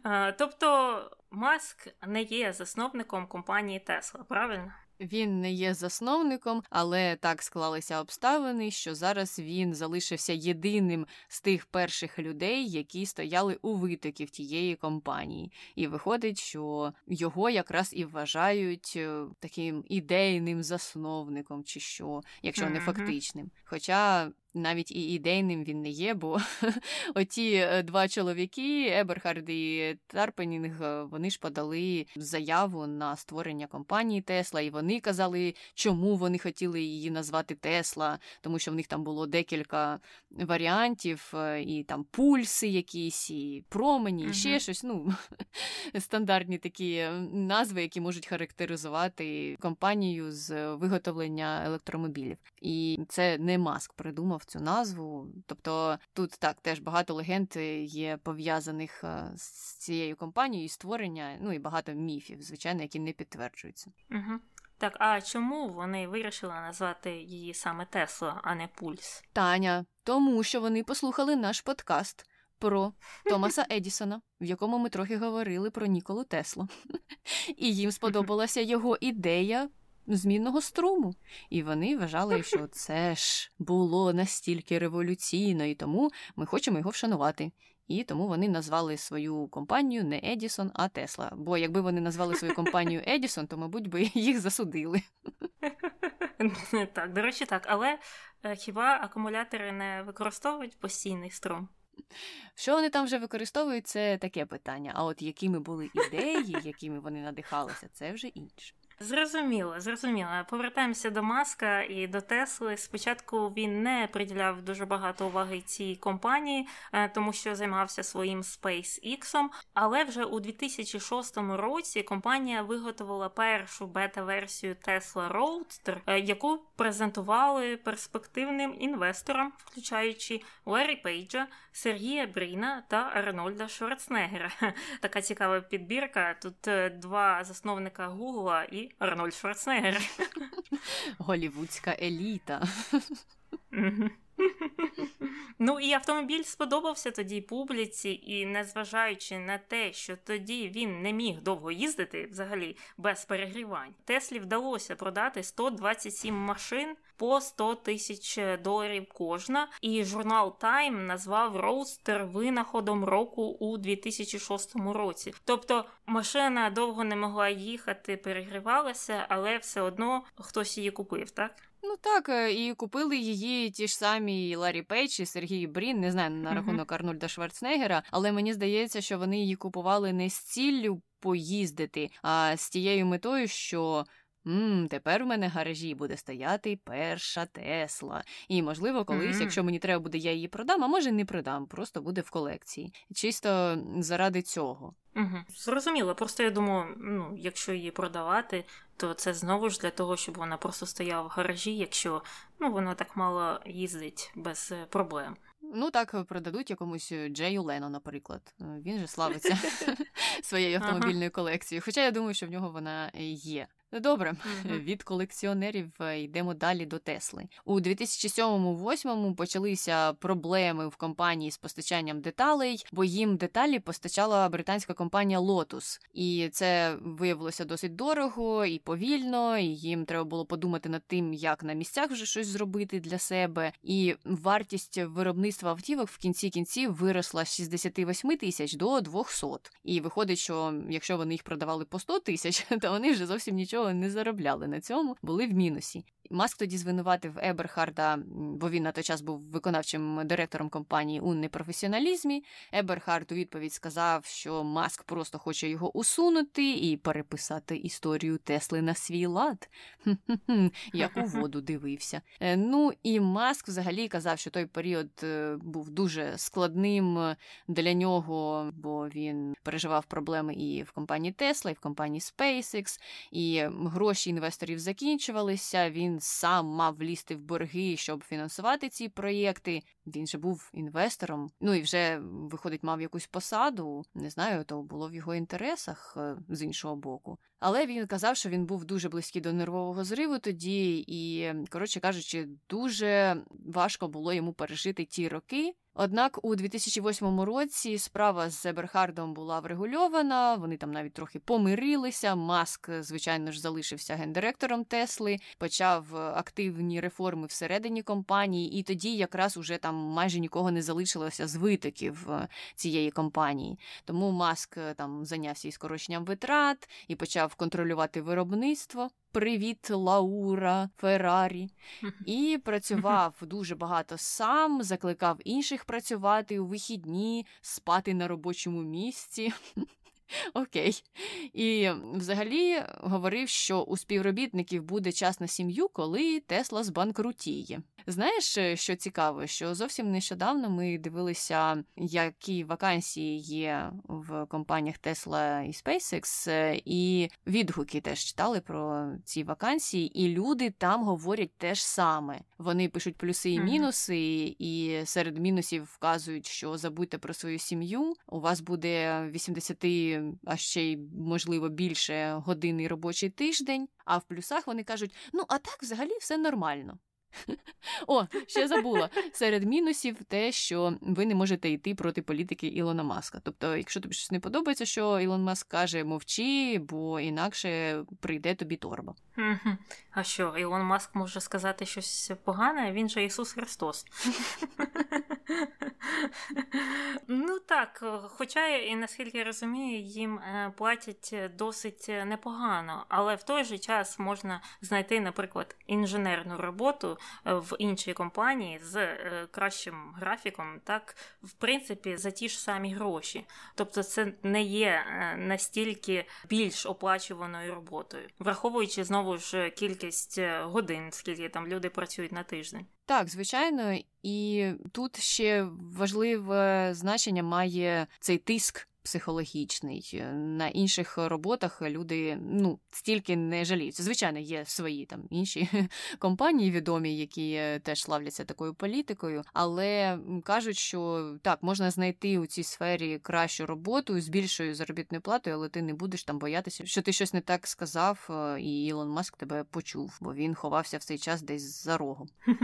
Е, тобто Маск не є засновником компанії Тесла, правильно? Він не є засновником, але так склалися обставини, що зараз він залишився єдиним з тих перших людей, які стояли у витоків тієї компанії. І виходить, що його якраз і вважають е, таким ідейним засновником, чи що, якщо не фактичним. Хоча навіть і ідейним він не є, бо [LAUGHS] оті е, два чоловіки, Еберхард і Тарпенінг, е, вони ж подали заяву на створення компанії Тесла, і вони казали, чому вони хотіли її назвати Тесла, тому що в них там було декілька варіантів, е, і там пульси якісь, і промені, і ще щось. Ну, [LAUGHS] стандартні такі назви, які можуть характеризувати компанію з виготовлення електромобілів. І це не маск придумав цю назву. Тобто тут так теж багато легенд е, є пов'язаних е, з цією компанією, створення, ну і багато міфів, звичайно, які не підтверджуються. Угу. Так, а чому вони вирішили назвати її саме Тесла, а не Пульс? Таня, тому що вони послухали наш подкаст. Про Томаса [LAUGHS] Едісона, в якому ми трохи говорили про Ніколу Теслу, [LAUGHS] і їм сподобалася його ідея змінного струму. І вони вважали, що це ж було настільки революційно, і тому ми хочемо його вшанувати. І тому вони назвали свою компанію не Едісон, а Тесла. Бо якби вони назвали свою компанію [LAUGHS] Едісон, то, мабуть, би їх засудили. [LAUGHS] Так, до речі, так. Але е, хіба акумулятори не використовують постійний струм? Що вони там вже використовують, це таке питання. А от якими були ідеї, якими вони надихалися, це вже інше. Зрозуміло, зрозуміло. Повертаємося до Маска і до Тесли. Спочатку він не приділяв дуже багато уваги цій компанії, е, тому що займався своїм SpaceX, але вже у 2006 році компанія виготовила першу бета-версію Tesla Roadster, е, яку презентували перспективним інвесторам, включаючи Ларі Пейджа, Сергія Бріна та Арнольда Шварценеггера. [LAUGHS] Така цікава підбірка. Тут е, два засновника Гугла і Арнольд Шварценеггер. [LAUGHS] Голівудська еліта. [LAUGHS] Ну і автомобіль сподобався тоді публіці, і незважаючи на те, що тоді він не міг довго їздити взагалі без перегрівань, Теслі вдалося продати 127 машин по 100 тисяч доларів кожна. І журнал Time назвав роустер винаходом року у 2006 році. Тобто машина довго не могла їхати, перегрівалася, але все одно хтось її купив, так? Ну так, е, і купили її ті ж самі Ларі Пейдж і Сергій Брін, не знаю на рахунок Арнольда Шварценеггера, але мені здається, що вони її купували не з ціллю поїздити, а з тією метою, що. Мм, тепер у мене в гаражі буде стояти перша Тесла. І, можливо, колись, mm-hmm. якщо мені треба буде, я її продам, а може не продам, просто буде в колекції. Чисто заради цього. Угу. Зрозуміло, просто я думаю, ну, якщо її продавати, то це знову ж для того, щоб вона просто стояла в гаражі, якщо ну, вона так мало їздить без е, проблем. Ну так продадуть якомусь Джею Лено, наприклад. Е, він же славиться [LAUGHS] [LAUGHS] своєю автомобільною колекцією. Хоча я думаю, що в нього вона є. Добре, mm-hmm. [LAUGHS] від колекціонерів е, йдемо далі до Тесли. У 2007-2008 почалися проблеми в компанії з постачанням деталей, бо їм деталі постачала британська компанія Lotus. І це виявилося досить дорого і повільно. і Їм треба було подумати над тим, як на місцях вже щось зробити для себе. І вартість виробництва автівок в кінці кінців виросла з 68 тисяч до 200. І виходить, що якщо вони їх продавали по 100 тисяч, [LAUGHS] то вони вже зовсім нічого нічого не заробляли на цьому, були в мінусі. Маск тоді звинуватив Еберхарда, бо він на той час був виконавчим директором компанії у непрофесіоналізмі. Еберхард у відповідь сказав, що Маск просто хоче його усунути і переписати історію Тесли на свій лад. Як у [LAUGHS] воду дивився. Е, ну і Маск взагалі казав, що той період е, був дуже складним для нього, бо він переживав проблеми і в компанії Тесла, і в компанії SpaceX, і гроші інвесторів закінчувалися. Він сам мав влізти в борги, щоб фінансувати ці проєкти. Він же був інвестором. Ну і вже, виходить, мав якусь посаду. Не знаю, то було в його інтересах е, з іншого боку. Але він казав, що він був дуже близький до нервового зриву тоді, і, коротше кажучи, дуже важко було йому пережити ті роки. Однак у 2008 році справа з Еберхардом була врегульована, вони там навіть трохи помирилися. Маск, звичайно ж, залишився гендиректором Тесли, почав активні реформи всередині компанії, і тоді якраз уже там майже нікого не залишилося з витоків е, цієї компанії. Тому Маск е, там зайнявся і скороченням витрат і почав контролювати виробництво. Привіт, Лаура Феррарі. [LAUGHS] І працював дуже багато сам, закликав інших працювати у вихідні, спати на робочому місці. Окей. І взагалі говорив, що у співробітників буде час на сім'ю, коли Тесла збанкрутіє. Знаєш, е, що цікаво, що зовсім нещодавно ми дивилися, які вакансії є в компаніях Tesla і SpaceX, е, і відгуки теж читали про ці вакансії, і люди там говорять те ж саме. Вони пишуть плюси і мінуси, і серед мінусів вказують, що забудьте про свою сім'ю. У вас буде 80, а ще й можливо більше годинний робочий тиждень. А в плюсах вони кажуть: ну а так взагалі все нормально. [LAUGHS] О, ще забула. Серед мінусів те, що ви не можете йти проти політики Ілона Маска. Тобто, якщо тобі щось не подобається, що Ілон Маск каже, мовчи, бо інакше прийде тобі торба. А що, Ілон Маск може сказати щось погане, він же Ісус Христос. Ну так, хоча і наскільки я розумію, їм е, платять досить непогано, але в той же час можна знайти, наприклад, інженерну роботу е, в іншій компанії з е, кращим графіком, так, в принципі, за ті ж самі гроші. Тобто, це не є настільки більш оплачуваною роботою, враховуючи знову ж кількість годин, скільки там люди працюють на тиждень. Так, звичайно, і тут ще важливе значення має цей тиск психологічний. На інших роботах люди ну, стільки не жаліються. Звичайно, є свої там інші [LAUGHS] компанії відомі, які е, теж славляться такою політикою, але кажуть, що так, можна знайти у цій сфері кращу роботу з більшою заробітною платою, але ти не будеш там боятися, що ти щось не так сказав, е, і Ілон Маск тебе почув, бо він ховався в цей час десь за рогом. [LAUGHS]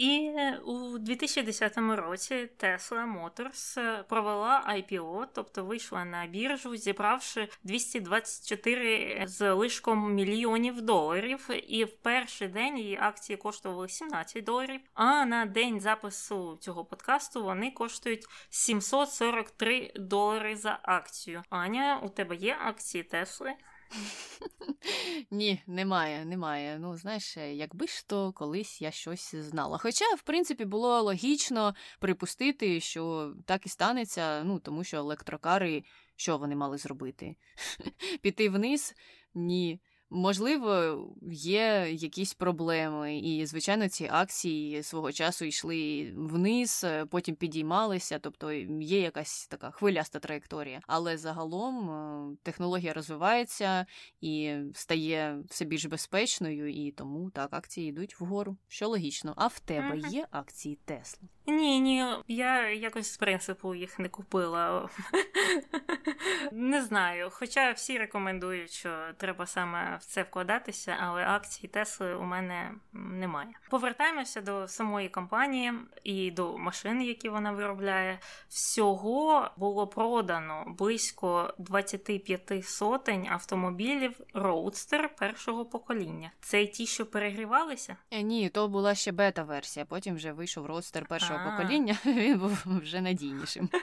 І у 2010 році Tesla Motors провела IPO, тобто вийшла на біржу, зібравши 224 з лишком мільйонів доларів. І в перший день її акції коштували 17 доларів. А на день запису цього подкасту вони коштують 743 долари за акцію. Аня, у тебе є акції Тесли? [LAUGHS] Ні, немає, немає. Ну, знаєш, якби ж то колись я щось знала. Хоча, в принципі, було логічно припустити, що так і станеться, ну тому що електрокари, що вони мали зробити? [LAUGHS] Піти вниз? Ні. Можливо, є якісь проблеми, і, звичайно, ці акції свого часу йшли вниз, е, потім підіймалися, тобто є якась така хвиляста траєкторія. Але загалом е, технологія розвивається і стає все більш безпечною, і тому так акції йдуть вгору. Що логічно. А в тебе є акції Тесла? Ні, ні, я якось з принципу їх не купила. [LAUGHS] Не знаю. Хоча всі рекомендують, що треба саме в це вкладатися, але акції Тесли у мене немає. Повертаємося до самої компанії і до машин, які вона виробляє. Всього було продано близько 25 сотень автомобілів Roadster першого покоління. Це ті, що перегрівалися? Е, ні, то була ще бета-версія. Потім вже вийшов Roadster першого покоління. [LAUGHS] Він був вже надійнішим. [LAUGHS]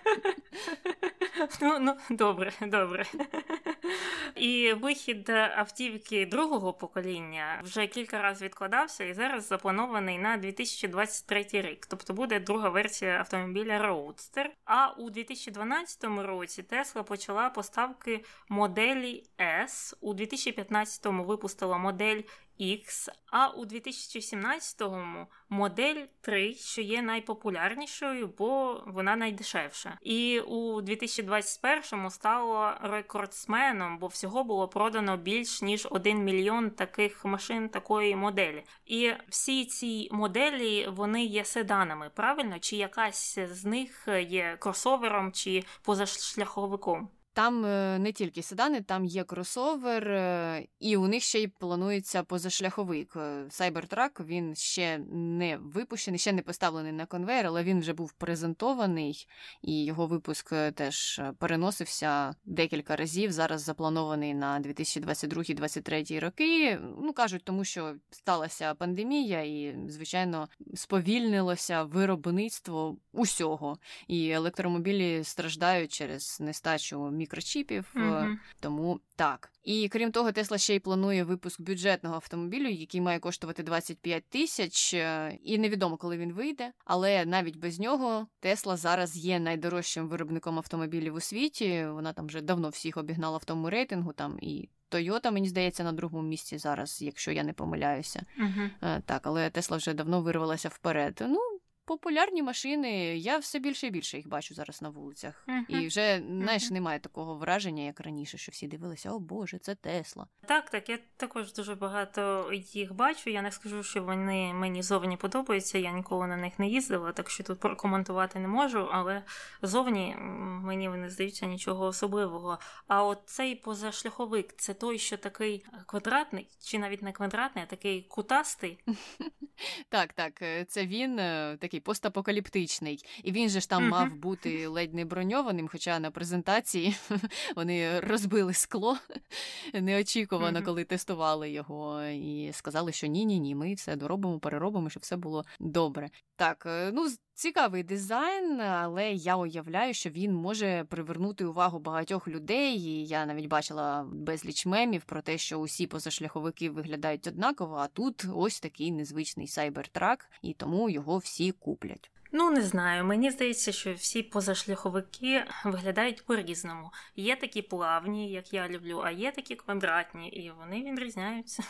Ну, ну, добре, добре. І вихід автівки другого покоління вже кілька разів відкладався і зараз запланований на 2023 рік. Тобто буде друга версія автомобіля Roadster. А у 2012 році Тесла почала поставки моделі S. У 2015-му випустила модель X, а у 2017-му модель 3, що є найпопулярнішою, бо вона найдешевша. І у 2021-му стало рекордсменом, бо всього було продано більш ніж 1 мільйон таких машин такої моделі. І всі ці моделі вони є седанами, правильно? Чи якась з них є кросовером чи позашляховиком? Там е, не тільки седани, там є кросовер, е, і у них ще й планується позашляховик. Cybertruck, він ще не випущений, ще не поставлений на конвейер, але він вже був презентований, і його випуск е, теж переносився декілька разів. Зараз запланований на 2022-2023 роки. Ну кажуть, тому що сталася пандемія, і звичайно сповільнилося виробництво усього. І електромобілі страждають через нестачу мікро мікрочіпів. Mm-hmm. Тому так. І крім того, Тесла ще й планує випуск бюджетного автомобілю, який має коштувати 25 тисяч, е, і невідомо, коли він вийде. Але навіть без нього Тесла зараз є найдорожчим виробником автомобілів у світі. Вона там вже давно всіх обігнала в тому рейтингу. Там і Тойота, мені здається, на другому місці зараз, якщо я не помиляюся. Uh-huh. Так, але Тесла вже давно вирвалася вперед. Ну, популярні машини. Я все більше і більше їх бачу зараз на вулицях. Uh-huh. І вже знаєш, uh-huh. немає такого враження, як раніше, що всі дивилися, о Боже, це Тесла. Так, так, я також дуже багато їх бачу. Я не скажу, що вони мені зовні подобаються. Я ніколи на них не їздила, так що тут прокоментувати не можу, але зовні мені вони здаються нічого особливого. А от цей позашляховик це той, що такий квадратний, чи навіть не квадратний, а такий кутастий. [LAUGHS] Так, так, е, це він е, такий такий постапокаліптичний. І він же ж там мав бути ледь не броньованим, хоча на презентації [LAUGHS] вони розбили скло [LAUGHS] неочікувано, коли тестували його, і сказали, що ні-ні, ні, ми все доробимо, переробимо, щоб все було добре. Так, е, ну цікавий дизайн, але я уявляю, що він може привернути увагу багатьох людей. І Я навіть бачила безліч мемів про те, що усі позашляховики виглядають однаково, а тут ось такий незвичний сайбертрак, і тому його всі куплять. Ну, не знаю. Мені здається, що всі позашляховики виглядають по-різному. Є такі плавні, як я люблю, а є такі квадратні, і вони відрізняються.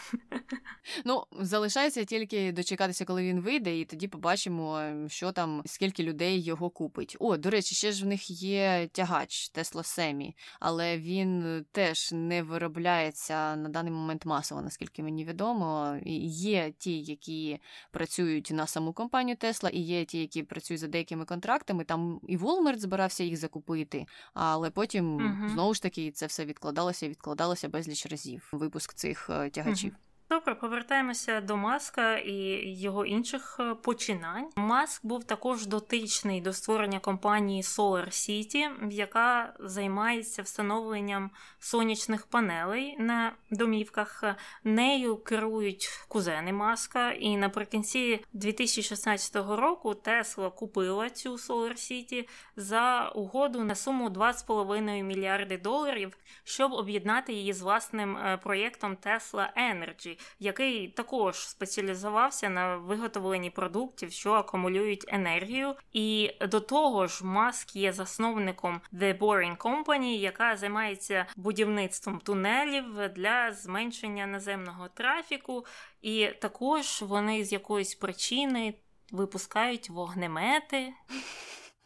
Ну, залишається тільки дочекатися, коли він вийде, і тоді побачимо, що там, скільки людей його купить. О, до речі, ще ж в них є тягач Tesla Semi, але він теж не виробляється на даний момент масово, наскільки мені відомо. Є ті, які працюють на саму компанію Tesla, і є ті, які працює за деякими контрактами. Там і Walmart збирався їх закупити, але потім угу. знову ж таки це все відкладалося і відкладалося безліч разів. Випуск цих е, тягачів. uh Добре, повертаємося до Маска і його інших е, починань. Маск був також дотичний до створення компанії Solar City, яка займається встановленням сонячних панелей на домівках. Нею керують кузени Маска, і наприкінці 2016 року Тесла купила цю Solar City за угоду на суму 2,5 мільярди доларів, щоб об'єднати її з власним е, проєктом Tesla Energy який також спеціалізувався на виготовленні продуктів, що акумулюють енергію. І до того ж, Маск є засновником The Boring Company, яка займається будівництвом тунелів для зменшення наземного трафіку, і також вони з якоїсь причини випускають вогнемети.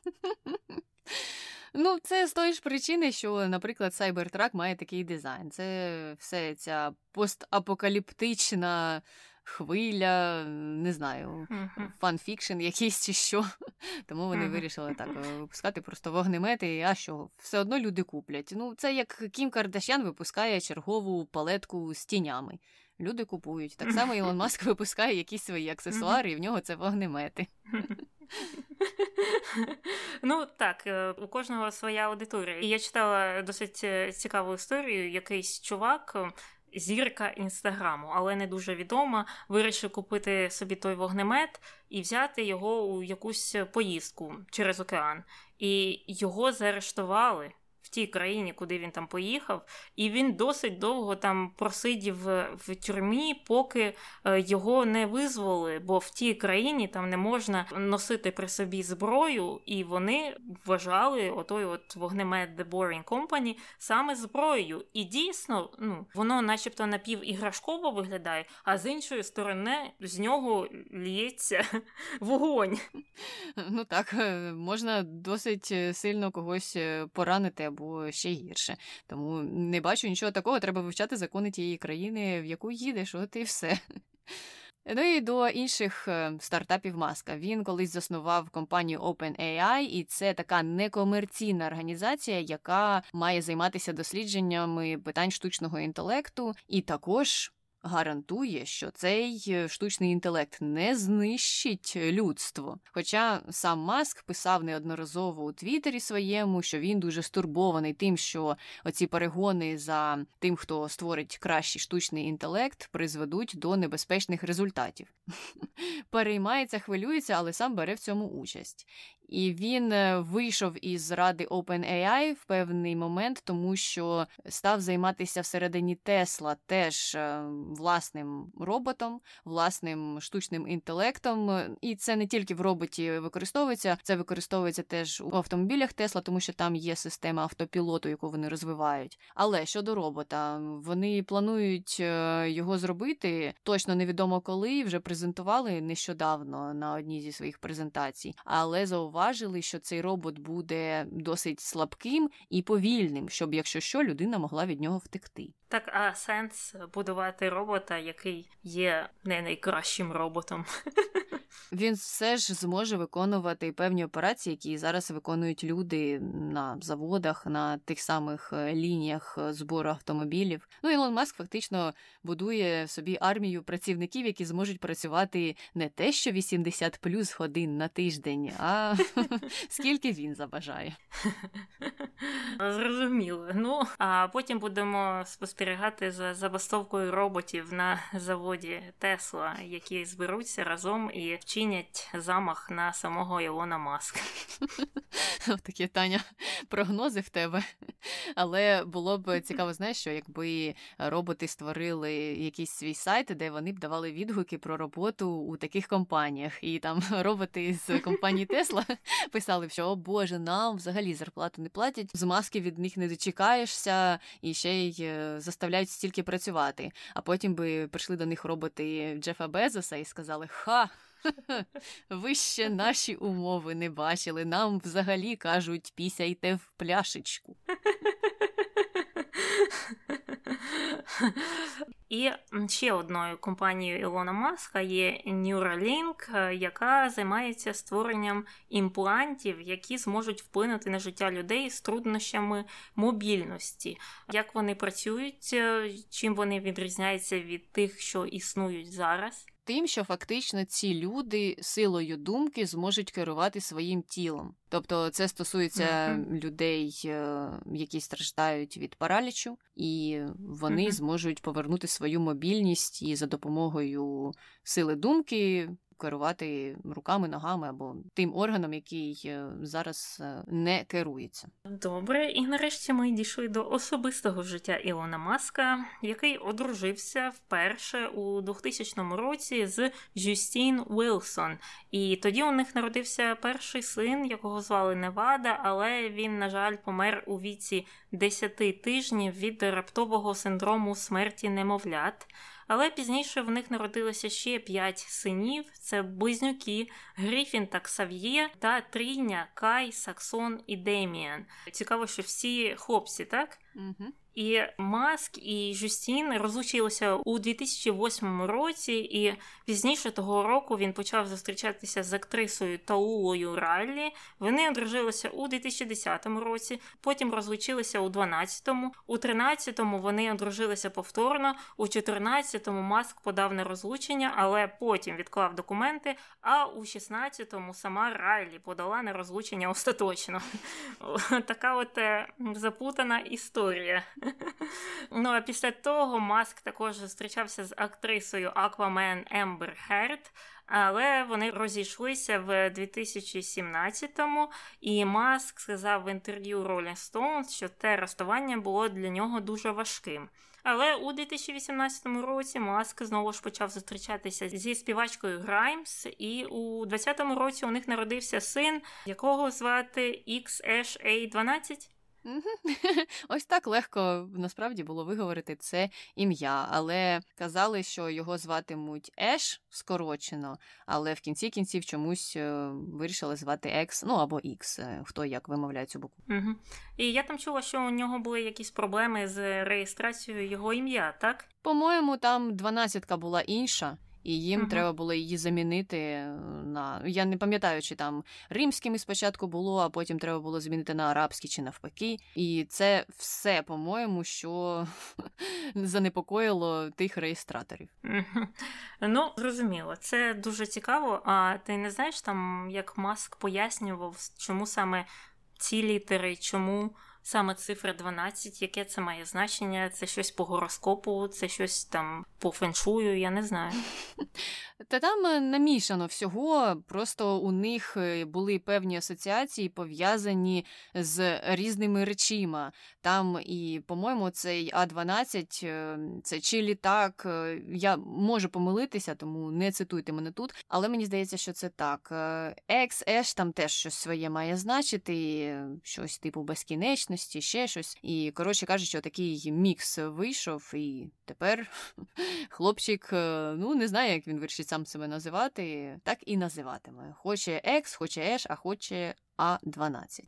[LAUGHS] Ну, це з тої ж причини, що, наприклад, Cybertruck має такий дизайн. Це все ця постапокаліптична хвиля, не знаю, fanfiction якийсь чи що. [LAUGHS] Тому вони вирішили так [LAUGHS] е, випускати просто вогнемети, а що, все одно люди куплять. Ну, це як Кім Кардашян випускає чергову палетку з тінями. Люди купують. Так само Ілон [LAUGHS] Маск випускає якісь свої аксесуари, і в нього це вогнемети. [LAUGHS] Ну так, е, у кожного своя аудиторія. І я читала досить е, цікаву історію. Якийсь чувак, е, зірка інстаграму, але не дуже відома, вирішив купити собі той вогнемет і взяти його у якусь поїздку через океан. І його заарештували. Тій країні, куди він там поїхав, і він досить довго там просидів в тюрмі, поки е, його не визволили, бо в тій країні там не можна носити при собі зброю, і вони вважали отой от вогнемет The Boring Company саме зброєю. І дійсно, ну воно, начебто, напівіграшково виглядає, а з іншої сторони з нього лється [LAUGHS] вогонь. Ну так, е, можна досить е, сильно когось поранити або ще гірше. Тому не бачу нічого такого. Треба вивчати закони тієї країни, в яку їдеш, от і все. [LAUGHS] Ну і до інших е, стартапів маска. Він колись заснував компанію OpenAI, і це така некомерційна організація, яка має займатися дослідженнями питань штучного інтелекту, і також гарантує, що цей е, штучний інтелект не знищить людство. Хоча сам Маск писав неодноразово у Твіттері своєму, що він дуже стурбований тим, що оці перегони за тим, хто створить кращий штучний інтелект, призведуть до небезпечних результатів. [LAUGHS] Переймається, хвилюється, але сам бере в цьому участь. І він е, вийшов із ради OpenAI в певний момент, тому що став займатися всередині Тесла теж е, власним роботом, власним штучним інтелектом. І це не тільки в роботі використовується, це використовується теж у автомобілях Тесла, тому що там є система автопілоту, яку вони розвивають. Але щодо робота, вони планують е, його зробити точно невідомо коли. Вже презентували нещодавно на одній зі своїх презентацій, але зауваження зауважили, що цей робот буде досить слабким і повільним, щоб, якщо що, людина могла від нього втекти. Так, а сенс будувати робота, який є не найкращим роботом. [LAUGHS] Він все ж зможе виконувати певні операції, які зараз виконують люди на заводах, на тих самих е, лініях е, збору автомобілів. Ну Ілон Маск фактично будує собі армію працівників, які зможуть працювати не те, що 80 плюс годин на тиждень, а [LAUGHS] скільки він забажає. [LAUGHS] Зрозуміло. Ну а потім будемо спостерігати за забастовкою роботів на заводі Тесла, які зберуться разом і вчинять замах на самого Ілона Маска. [LAUGHS] Такі Таня прогнози в тебе. Але було б цікаво, знаєш, що якби роботи створили якийсь свій сайт, де вони б давали відгуки про роботу у таких компаніях. І там роботи з компанії Тесла [LAUGHS] писали, що о Боже, нам взагалі зарплату не платять, з маски від них не дочекаєшся і ще й е, заставляють стільки працювати. А потім би прийшли до них роботи Джефа Безоса і сказали: Ха! [LAUGHS] Ви ще наші умови не бачили. Нам взагалі кажуть, пісяйте в пляшечку. [LAUGHS] І ще одною компанією Ілона Маска є Neuralink, е, яка займається створенням імплантів, які зможуть вплинути на життя людей з труднощами мобільності. Як вони працюють, е, чим вони відрізняються від тих, що існують зараз? Тим, що фактично ці люди силою думки зможуть керувати своїм тілом. Тобто це стосується mm-hmm. людей, е, які страждають від паралічу, і вони mm-hmm. зможуть повернути свою мобільність і за допомогою сили думки керувати руками, ногами або тим органом, який е, зараз е, не керується. Добре, і нарешті ми дійшли до особистого життя Ілона Маска, який одружився вперше у 2000 році з Жюстін Уилсон. І тоді у них народився перший син, якого звали Невада, але він, на жаль, помер у віці 10 тижнів від раптового синдрому смерті немовлят. Але пізніше в них народилося ще п'ять синів: це близнюки Гріфін та Ксав'є та трійня Кай, Саксон і Деміан. Цікаво, що всі хлопці, так? Угу. І Маск і Жюстін розлучилися у 2008 році, і пізніше того року він почав зустрічатися з актрисою Таулою Райлі. Вони одружилися у 2010 році, потім розлучилися у 2012-му, у 13-му вони одружилися повторно, у 14-му Маск подав на розлучення, але потім відклав документи. А у 16-му сама Райлі подала на розлучення остаточно. [LAUGHS] Така от е, запутана історія. Ну а після того Маск також зустрічався з актрисою Аквамен Ембер Херт. Але вони розійшлися в 2017-му, і Маск сказав в інтерв'ю Rolling Stones, що те розставання було для нього дуже важким. Але у 2018 році Маск знову ж почав зустрічатися зі співачкою Граймс, і у 2020 році у них народився син, якого звати XSA12. [LAUGHS] Ось так легко насправді було виговорити це ім'я, але казали, що його зватимуть Еш скорочено, але в кінці кінців чомусь е, вирішили звати Екс, ну або Ікс, е, хто як вимовляє цю букву. Угу. І я там чула, що у нього були якісь проблеми з реєстрацією його ім'я, так? По-моєму, там дванадцятка була інша і їм uh треба було її замінити е, на. Я не пам'ятаю, чи там римськими спочатку було, а потім треба було змінити на арабські чи навпаки. І це все, по-моєму, що [LAUGHS] занепокоїло тих реєстраторів. Ну, зрозуміло, це дуже цікаво. А ти не знаєш там, як Маск пояснював, чому саме ці літери, чому саме цифра 12, яке це має значення? Це щось по гороскопу, це щось там по феншую, я не знаю. [LAUGHS] Та там е, намішано всього, просто у них е, були певні асоціації пов'язані з різними речима. Там і, по-моєму, цей А12, е, це чи літак. Я можу помилитися, тому не цитуйте мене тут. Але мені здається, що це так. Екс, Еш там теж щось своє має значити, щось типу безкінечності, ще щось. І коротше кажучи, такий мікс вийшов, і тепер [LAUGHS] хлопчик ну не знає, як він вирішить сам себе називати, так і називатиме. Хоче Екс, хоче Еш, а хоче А12.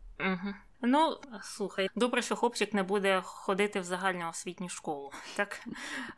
Ну, слухай, добре, що хлопчик не буде ходити в загальну освітню школу. Так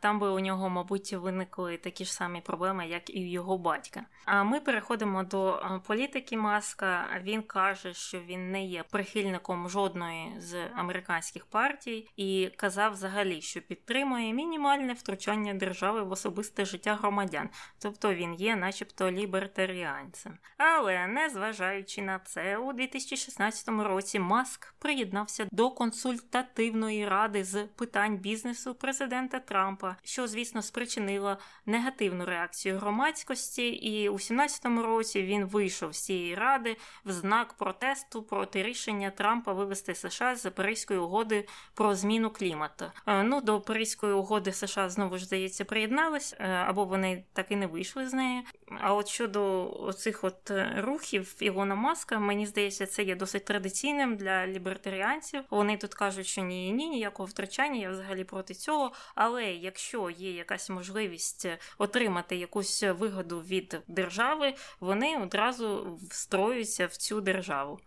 там би у нього, мабуть, виникли такі ж самі проблеми, як і у його батька. А ми переходимо до е, політики Маска. Він каже, що він не є прихильником жодної з американських партій, і казав взагалі, що підтримує мінімальне втручання держави в особисте життя громадян, тобто він є, начебто, лібертаріанцем. Але незважаючи на це, у 2016 році Маск Маск приєднався до консультативної ради з питань бізнесу президента Трампа, що, звісно, спричинило негативну реакцію громадськості, і у 17-му році він вийшов з цієї ради в знак протесту проти рішення Трампа вивести США з Паризької угоди про зміну клімату. Е, ну до Паризької угоди США знову ж здається приєднались, е, або вони так і не вийшли з неї. А от щодо цих от е, рухів Ілона Маска, мені здається, це є досить традиційним для лібертаріанців. Вони тут кажуть, що ні, ні, ніякого втрачання, я взагалі проти цього. Але якщо є якась можливість отримати якусь вигоду від держави, вони одразу встроюються в цю державу.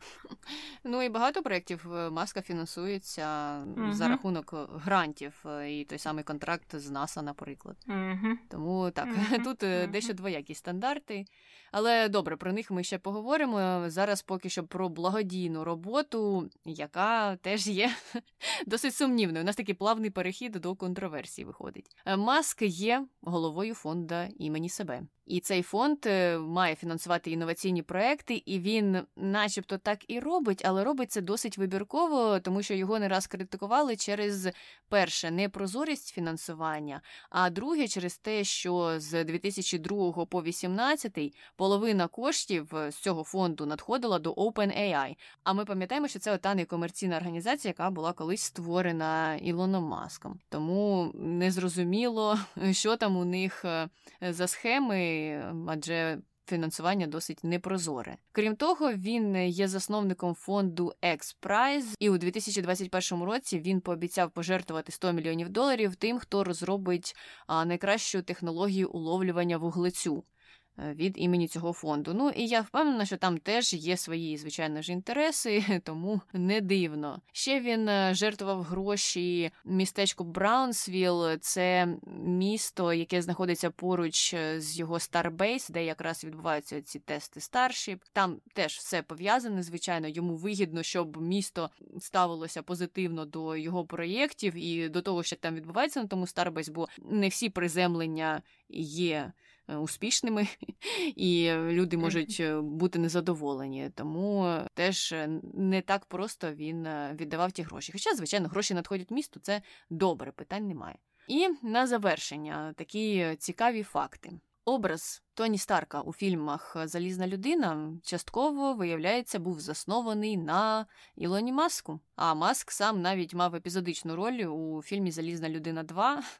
Ну і багато проєктів е, маска фінансується угу. за рахунок грантів, е, і той самий контракт з НАСА, наприклад. Угу. Тому так, угу. [LAUGHS] тут дещо двоякі стандарти. Але добре, про них ми ще поговоримо. Зараз поки що про благодійну роботу, яка теж є [LAUGHS] досить сумнівною. У нас такий плавний перехід до контроверсії виходить. Е, Маск є головою фонду імені себе. І цей фонд е, має фінансувати інноваційні проекти, і він, начебто, так і робить, але робить це досить вибірково, тому що його не раз критикували через перше непрозорість фінансування, а друге, через те, що з 2002 по 2018 половина коштів з цього фонду надходила до OpenAI. А ми пам'ятаємо, що це ота некомерційна організація, яка була колись створена Ілоном Маском. Тому незрозуміло, [LAUGHS] що там у них е, за схеми адже фінансування досить непрозоре. Крім того, він є засновником фонду X-Prize, і у 2021 році він пообіцяв пожертвувати 100 мільйонів доларів тим, хто розробить найкращу технологію уловлювання вуглецю. Е, від імені цього фонду. Ну і я впевнена, що там теж є свої, звичайно ж, інтереси, [LAUGHS] тому не дивно. Ще він е, жертвував гроші містечку Браунсвіл, це місто, яке знаходиться поруч е, з його Starbase, де якраз відбуваються ці тести Starship. Там теж все пов'язане. Звичайно, йому вигідно, щоб місто ставилося позитивно до його проєктів і до того, що там відбувається на тому Starbase, бо не всі приземлення є. Е, успішними, [LAUGHS] і люди можуть е, бути незадоволені. Тому теж е, не так просто він віддавав ті гроші. Хоча, звичайно, гроші надходять в місто, це добре, питань немає. І на завершення такі цікаві факти. Образ Тоні Старка у фільмах Залізна людина частково, виявляється, був заснований на Ілоні Маску. А Маск сам навіть мав епізодичну роль у фільмі Залізна людина 2. [LAUGHS]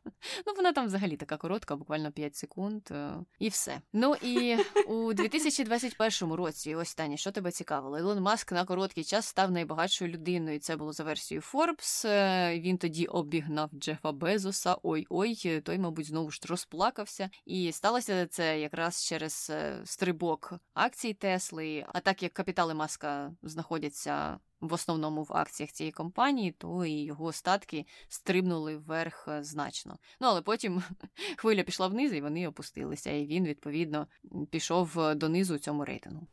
Ну, вона там взагалі така коротка, буквально 5 секунд, е, і все. Ну і у [LAUGHS] 2021 році, ось Таня, що тебе цікавило? Ілон Маск на короткий час став найбагатшою людиною. Це було за версією Forbes. Е, він тоді обігнав Джефа Безоса. Ой-ой, той, мабуть, знову ж розплакався. І сталося це якраз через е, стрибок акцій Тесли. А так як капітали Маска знаходяться в основному в акціях цієї компанії, то і його статки стрибнули вверх е, значно. Ну але потім [LAUGHS] хвиля пішла вниз, і вони опустилися, і він відповідно пішов е, донизу цьому рейтингу.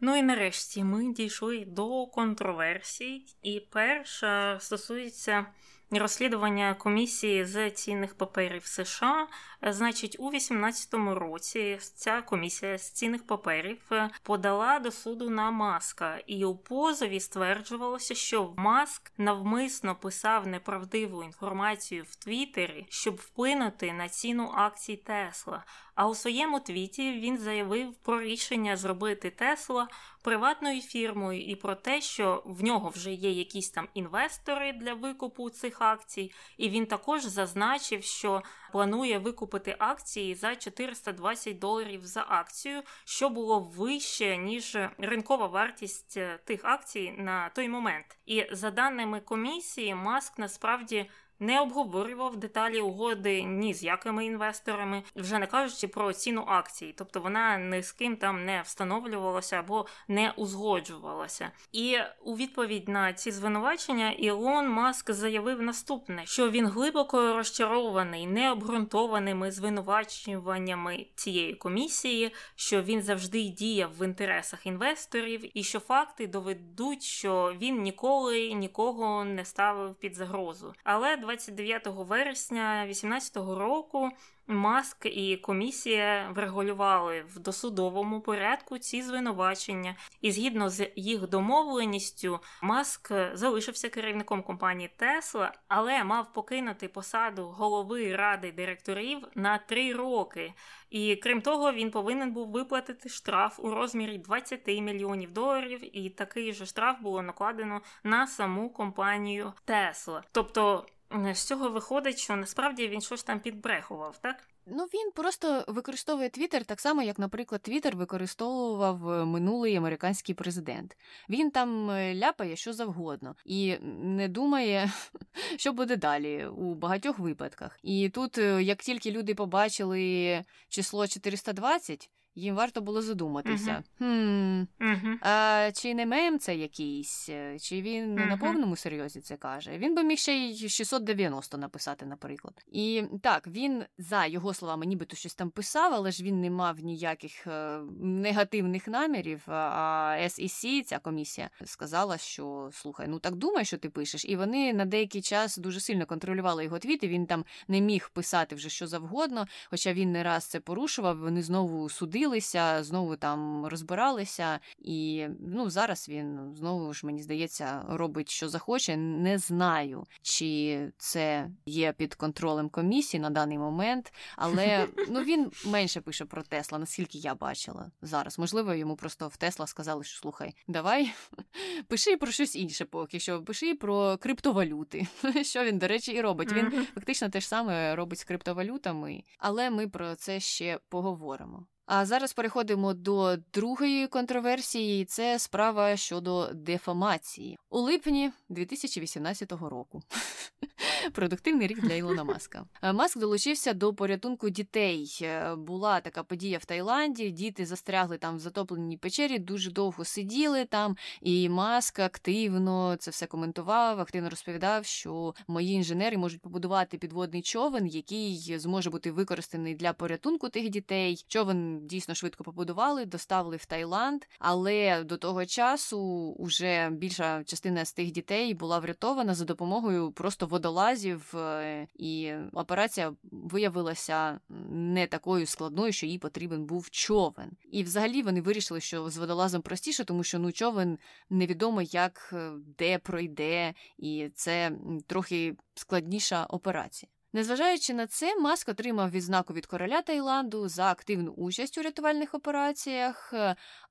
Ну і нарешті ми дійшли до контроверсій, і перша стосується розслідування комісії з цінних паперів США. Значить, у 2018 році ця комісія з цінних паперів е, подала до суду на маска, і у позові стверджувалося, що Маск навмисно писав неправдиву інформацію в Твіттері, щоб вплинути на ціну акцій Тесла. А у своєму твіті він заявив про рішення зробити Тесла приватною фірмою і про те, що в нього вже є якісь там інвестори для викупу цих акцій, і він також зазначив, що планує викупити акції за 420 доларів за акцію, що було вище ніж ринкова вартість е, тих акцій на той момент. І за даними комісії, маск насправді не обговорював деталі угоди ні з якими інвесторами, вже не кажучи про ціну акцій, тобто вона ні з ким там не встановлювалася або не узгоджувалася. І у відповідь на ці звинувачення Ілон Маск заявив наступне: що він глибоко розчарований необґрунтованими звинувачуваннями цієї комісії, що він завжди діяв в інтересах інвесторів, і що факти доведуть, що він ніколи нікого не ставив під загрозу. Але 29 вересня 2018 року Маск і комісія врегулювали в досудовому порядку ці звинувачення, і згідно з їх домовленістю, Маск залишився керівником компанії Тесла, але мав покинути посаду голови ради директорів на три роки. І крім того, він повинен був виплатити штраф у розмірі 20 мільйонів доларів, і такий же штраф було накладено на саму компанію Тесла. Тобто. З цього виходить, що насправді він щось там підбрехував, так? Ну він просто використовує Твіттер так само, як, наприклад, Твіттер використовував е, минулий американський президент. Він там е, ляпає що завгодно і не думає, [LAUGHS] що буде далі у багатьох випадках. І тут, е, як тільки люди побачили число 420, їм варто було задуматися. Uh-huh. Хм, uh-huh. А чи не мем це якийсь, чи він не uh-huh. на повному серйозі це каже? Він би міг ще й 690 написати, наприклад. І так, він за його словами, нібито щось там писав, але ж він не мав ніяких е, негативних намірів. А SEC, ця комісія, сказала, що слухай, ну так думай, що ти пишеш. І вони на деякий час дуже сильно контролювали його твіти. Він там не міг писати вже що завгодно, хоча він не раз це порушував. Вони знову судили сварилися, знову там розбиралися, і ну зараз він знову ж мені здається робить, що захоче. Не знаю, чи це є під контролем комісії на даний момент, але ну він [LAUGHS] менше пише про Тесла, наскільки я бачила зараз. Можливо, йому просто в Тесла сказали, що слухай, давай [LAUGHS] пиши про щось інше, поки що пиши про криптовалюти. [LAUGHS] Що він, до речі, і робить. Він фактично те ж саме робить з криптовалютами, але ми про це ще поговоримо. А зараз переходимо до другої контроверсії. Це справа щодо дефамації у липні 2018 року. [LAUGHS] Продуктивний рік для Ілона Маска. Е, Маск долучився до порятунку дітей. Е, була така подія в Таїланді. Діти застрягли там в затопленій печері, дуже довго сиділи там. І Маск активно це все коментував, активно розповідав, що мої інженери можуть побудувати підводний човен, який зможе бути використаний для порятунку тих дітей. Човен дійсно швидко побудували, доставили в Таїланд, але до того часу вже більша частина з тих дітей була врятована за допомогою просто водолазів, е, і операція виявилася не такою складною, що їй потрібен був човен. І взагалі вони вирішили, що з водолазом простіше, тому що ну човен невідомо як е, де пройде, і це трохи складніша операція. Незважаючи на це, Маск отримав відзнаку від короля Таїланду за активну участь у рятувальних операціях.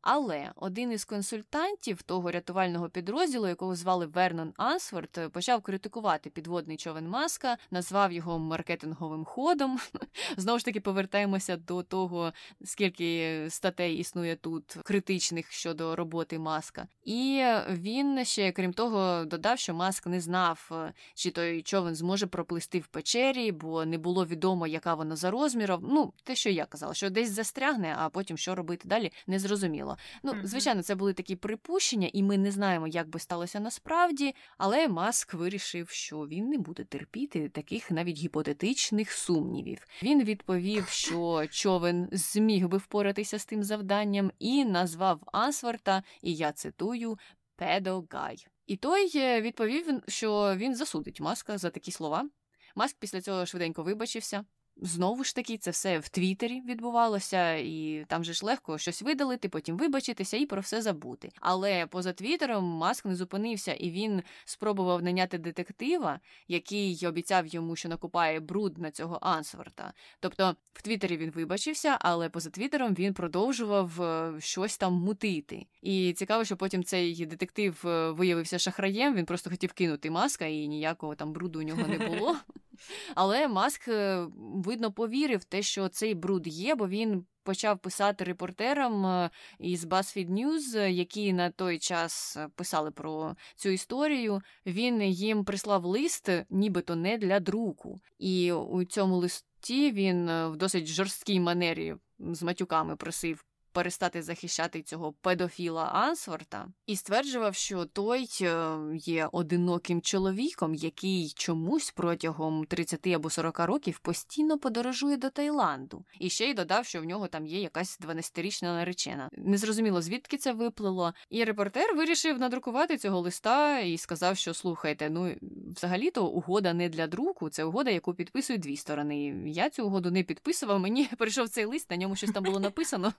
Але один із консультантів того рятувального підрозділу, якого звали Вернон Ансворт, почав критикувати підводний човен Маска, назвав його маркетинговим ходом. [LAUGHS] Знову ж таки, повертаємося до того, скільки статей існує тут критичних щодо роботи маска. І він ще, крім того, додав, що Маск не знав, чи той човен зможе проплисти в печері, бо не було відомо, яка вона за розміром. Ну, те, що я казала, що десь застрягне, а потім що робити далі, не зрозуміло. Ну, звичайно, це були такі припущення, і ми не знаємо, як би сталося насправді. Але Маск вирішив, що він не буде терпіти таких навіть гіпотетичних сумнівів. Він відповів, що човен зміг би впоратися з тим завданням, і назвав Ансварта, і я цитую Педо Гай. І той е, відповів, що він засудить маска за такі слова. Маск після цього швиденько вибачився. Знову ж таки, це все в Твіттері відбувалося, і там же ж легко щось видалити, потім вибачитися і про все забути. Але поза Твіттером Маск не зупинився, і він спробував наняти детектива, який обіцяв йому, що накупає бруд на цього Ансворта. Тобто в Твіттері він вибачився, але поза Твіттером він продовжував е, щось там мутити. І цікаво, що потім цей детектив е, виявився шахраєм. Він просто хотів кинути маска, і ніякого там бруду у нього не було. [LAUGHS] [LAUGHS] Але Маск, е, видно, повірив те, що цей бруд є, бо він почав писати репортерам е, із BuzzFeed News, які на той час писали про цю історію. Він їм прислав лист, нібито не для друку. І у цьому листі він е, в досить жорсткій манері з матюками просив перестати захищати цього педофіла Ансворта і стверджував, що той е, є одиноким чоловіком, який чомусь протягом 30 або 40 років постійно подорожує до Таїланду. І ще й додав, що в нього там є якась 12-річна наречена. Незрозуміло, звідки це виплило. І репортер вирішив надрукувати цього листа і сказав, що слухайте, ну взагалі-то угода не для друку, це угода, яку підписують дві сторони. Я цю угоду не підписував. Мені [LAUGHS] прийшов цей лист, на ньому щось там було написано.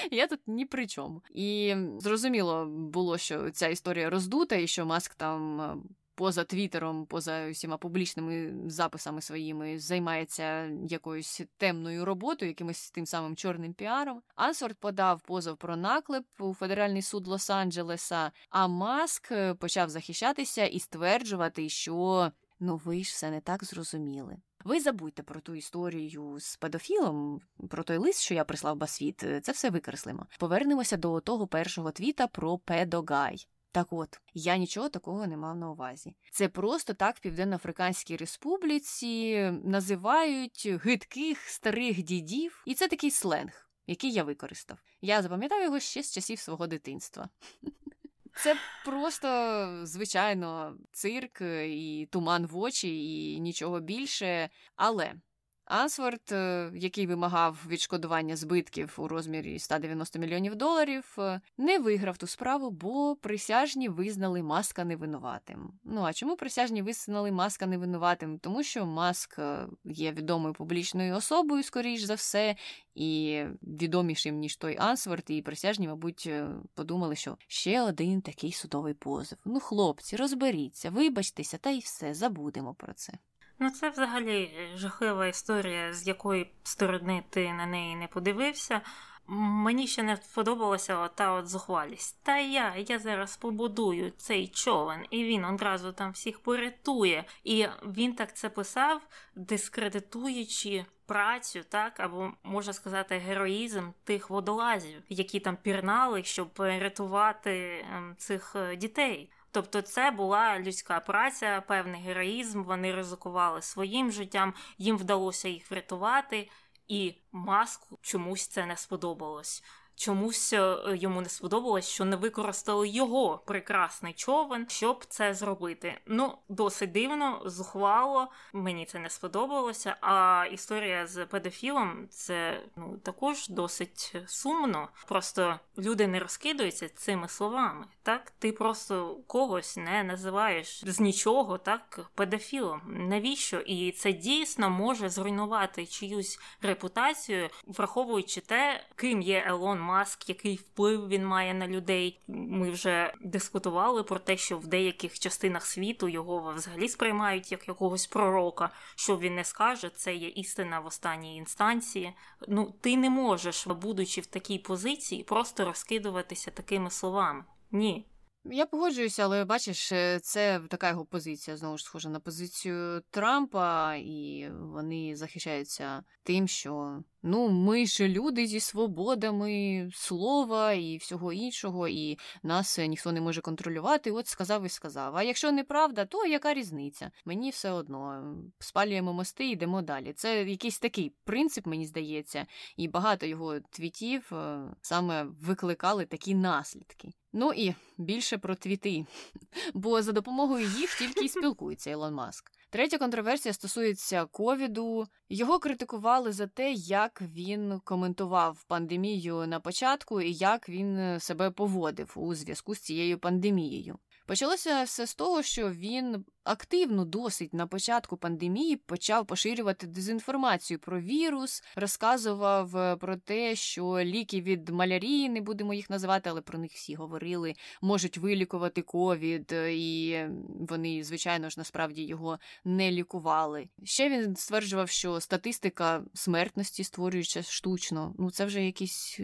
[LAUGHS] Я тут ні при чому. І зрозуміло було, що ця історія роздута, і що маск там. Е, поза Твіттером, поза усіма публічними записами своїми займається якоюсь темною роботою, якимось тим самим чорним піаром. Ансворт подав позов про наклеп у федеральний суд Лос-Анджелеса, а Маск е, почав захищатися і стверджувати, що ну ви ж все не так зрозуміли. Ви забудьте про ту історію з педофілом, про той лист, що я прислав Басвіт, це все викреслимо. Повернемося до того першого твіта про педогай. Так от, я нічого такого не мав на увазі. Це просто так в Південно-Африканській Республіці називають гидких старих дідів, і це такий сленг, який я використав. Я запам'ятав його ще з часів свого дитинства. Це просто, звичайно, цирк і туман в очі, і нічого більше. Але Ансворт, е, який вимагав відшкодування збитків у розмірі 190 мільйонів доларів, е, не виграв ту справу, бо присяжні визнали маска невинуватим. Ну а чому присяжні визнали маска невинуватим? Тому що маск е, є відомою публічною особою, скоріш за все, і відомішим ніж той Ансворт, і присяжні, мабуть, подумали, що ще один такий судовий позов. Ну, хлопці, розберіться, вибачтеся, та й все, забудемо про це. Ну, це взагалі е, жахлива історія, з якої сторони ти на неї не подивився. Мені ще не сподобалася та от зухвалість. Та я я зараз побудую цей човен, і він одразу там всіх порятує. І він так це писав, дискредитуючи працю, так або можна сказати, героїзм тих водолазів, які там пірнали, щоб рятувати ем, цих е, дітей. Тобто, це була людська праця, певний героїзм. Вони ризикували своїм життям, їм вдалося їх врятувати, і маску чомусь це не сподобалось чомусь е, йому не сподобалось, що не використали його прекрасний човен, щоб це зробити. Ну, досить дивно, зухвало, мені це не сподобалося. А історія з педофілом це ну також досить сумно. Просто люди не розкидаються цими словами. Так, ти просто когось не називаєш з нічого, так педофілом. Навіщо? І це дійсно може зруйнувати чиюсь репутацію, враховуючи те, ким є Елон Маск, який вплив він має на людей. Ми вже дискутували про те, що в деяких частинах світу його взагалі сприймають як якогось пророка. Що він не скаже, це є істина в останній інстанції. Ну, ти не можеш, будучи в такій позиції, просто розкидуватися такими словами. Ні. Я погоджуюся, але бачиш, е, це така його позиція знову ж схожа на позицію Трампа, і вони захищаються тим, що ну ми ж люди зі свободами слова і всього іншого, і нас ніхто не може контролювати. От сказав і сказав. А якщо неправда, то яка різниця? Мені все одно спалюємо мости і йдемо далі. Це якийсь такий принцип, мені здається, і багато його твітів е, саме викликали такі наслідки. Ну і більше про твіти, [LAUGHS] бо за допомогою їх тільки й спілкується Ілон Маск. Третя контроверсія стосується ковіду. Його критикували за те, як він коментував пандемію на початку і як він себе поводив у зв'язку з цією пандемією. Почалося все з того, що він активно досить на початку пандемії почав поширювати дезінформацію про вірус, розказував е, про те, що ліки від малярії, не будемо їх називати, але про них всі говорили, можуть вилікувати ковід, е, і вони, звичайно ж, насправді його не лікували. Ще він стверджував, що статистика смертності створюється штучно. Ну це вже якийсь.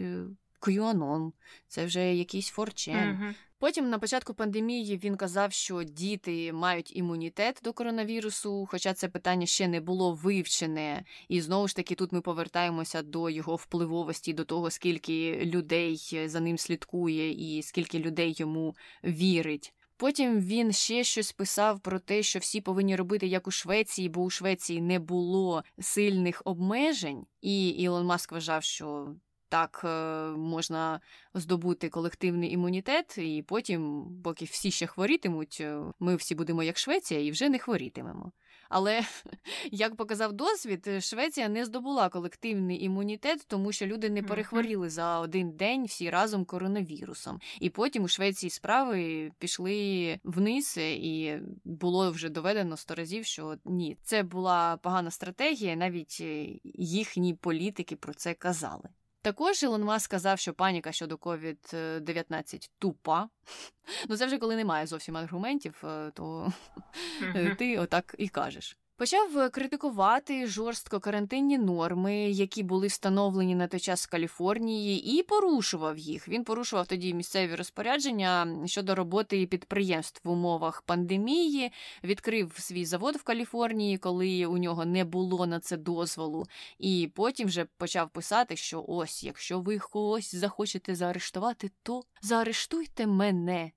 QAnon, це вже якийсь форчен. Uh-huh. Потім на початку пандемії він казав, що діти мають імунітет до коронавірусу, хоча це питання ще не було вивчене. І знову ж таки, тут ми повертаємося до його впливовості, до того, скільки людей за ним слідкує і скільки людей йому вірить. Потім він ще щось писав про те, що всі повинні робити як у Швеції, бо у Швеції не було сильних обмежень, і Ілон Маск вважав, що так е, можна здобути колективний імунітет, і потім, поки всі ще хворітимуть, е, ми всі будемо як Швеція і вже не хворітимемо. Але, [LAUGHS] як показав досвід, Швеція не здобула колективний імунітет, тому що люди не перехворіли за один день всі разом коронавірусом. І потім у Швеції справи пішли вниз, і було вже доведено сто разів, що ні, це була погана стратегія, навіть е, їхні політики про це казали. Також Ілон Маск сказав, що паніка щодо COVID-19 тупа. [LAUGHS] Ну це вже коли немає зовсім аргументів, е, то [LAUGHS] ти отак і кажеш. Почав е, критикувати жорстко карантинні норми, які були встановлені на той час в Каліфорнії, і порушував їх. Він порушував тоді місцеві розпорядження щодо роботи підприємств в умовах пандемії, відкрив свій завод в Каліфорнії, коли у нього не було на це дозволу. І потім вже почав писати, що ось, якщо ви когось захочете заарештувати, то заарештуйте мене.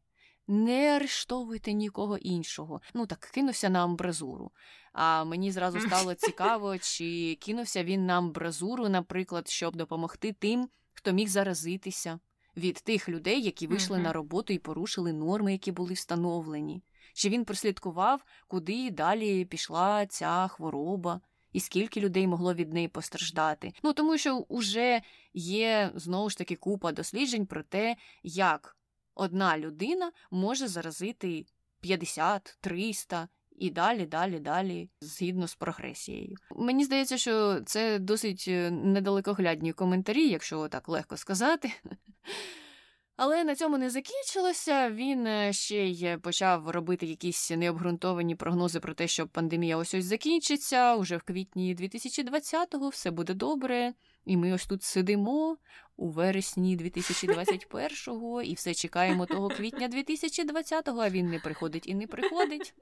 Не арештовуйте нікого іншого. Ну так кинувся на амбразуру. А мені зразу стало [LAUGHS] цікаво, чи кинувся він на амбразуру, наприклад, щоб допомогти тим, хто міг заразитися від тих людей, які вийшли mm-hmm. на роботу і порушили норми, які були встановлені. Чи він прослідкував, куди далі пішла ця хвороба, і скільки людей могло від неї постраждати? Ну тому що вже є знову ж таки купа досліджень про те, як одна людина може заразити 50, 300 і далі, далі, далі, згідно з прогресією. Мені здається, що це досить е, недалекоглядні коментарі, якщо так легко сказати. [LAUGHS] Але на цьому не закінчилося. Він е, ще й почав робити якісь необґрунтовані прогнози про те, що пандемія ось ось закінчиться уже в квітні 2020-го, все буде добре. І ми ось тут сидимо у вересні 2021-го і все чекаємо того квітня 2020-го, а він не приходить і не приходить.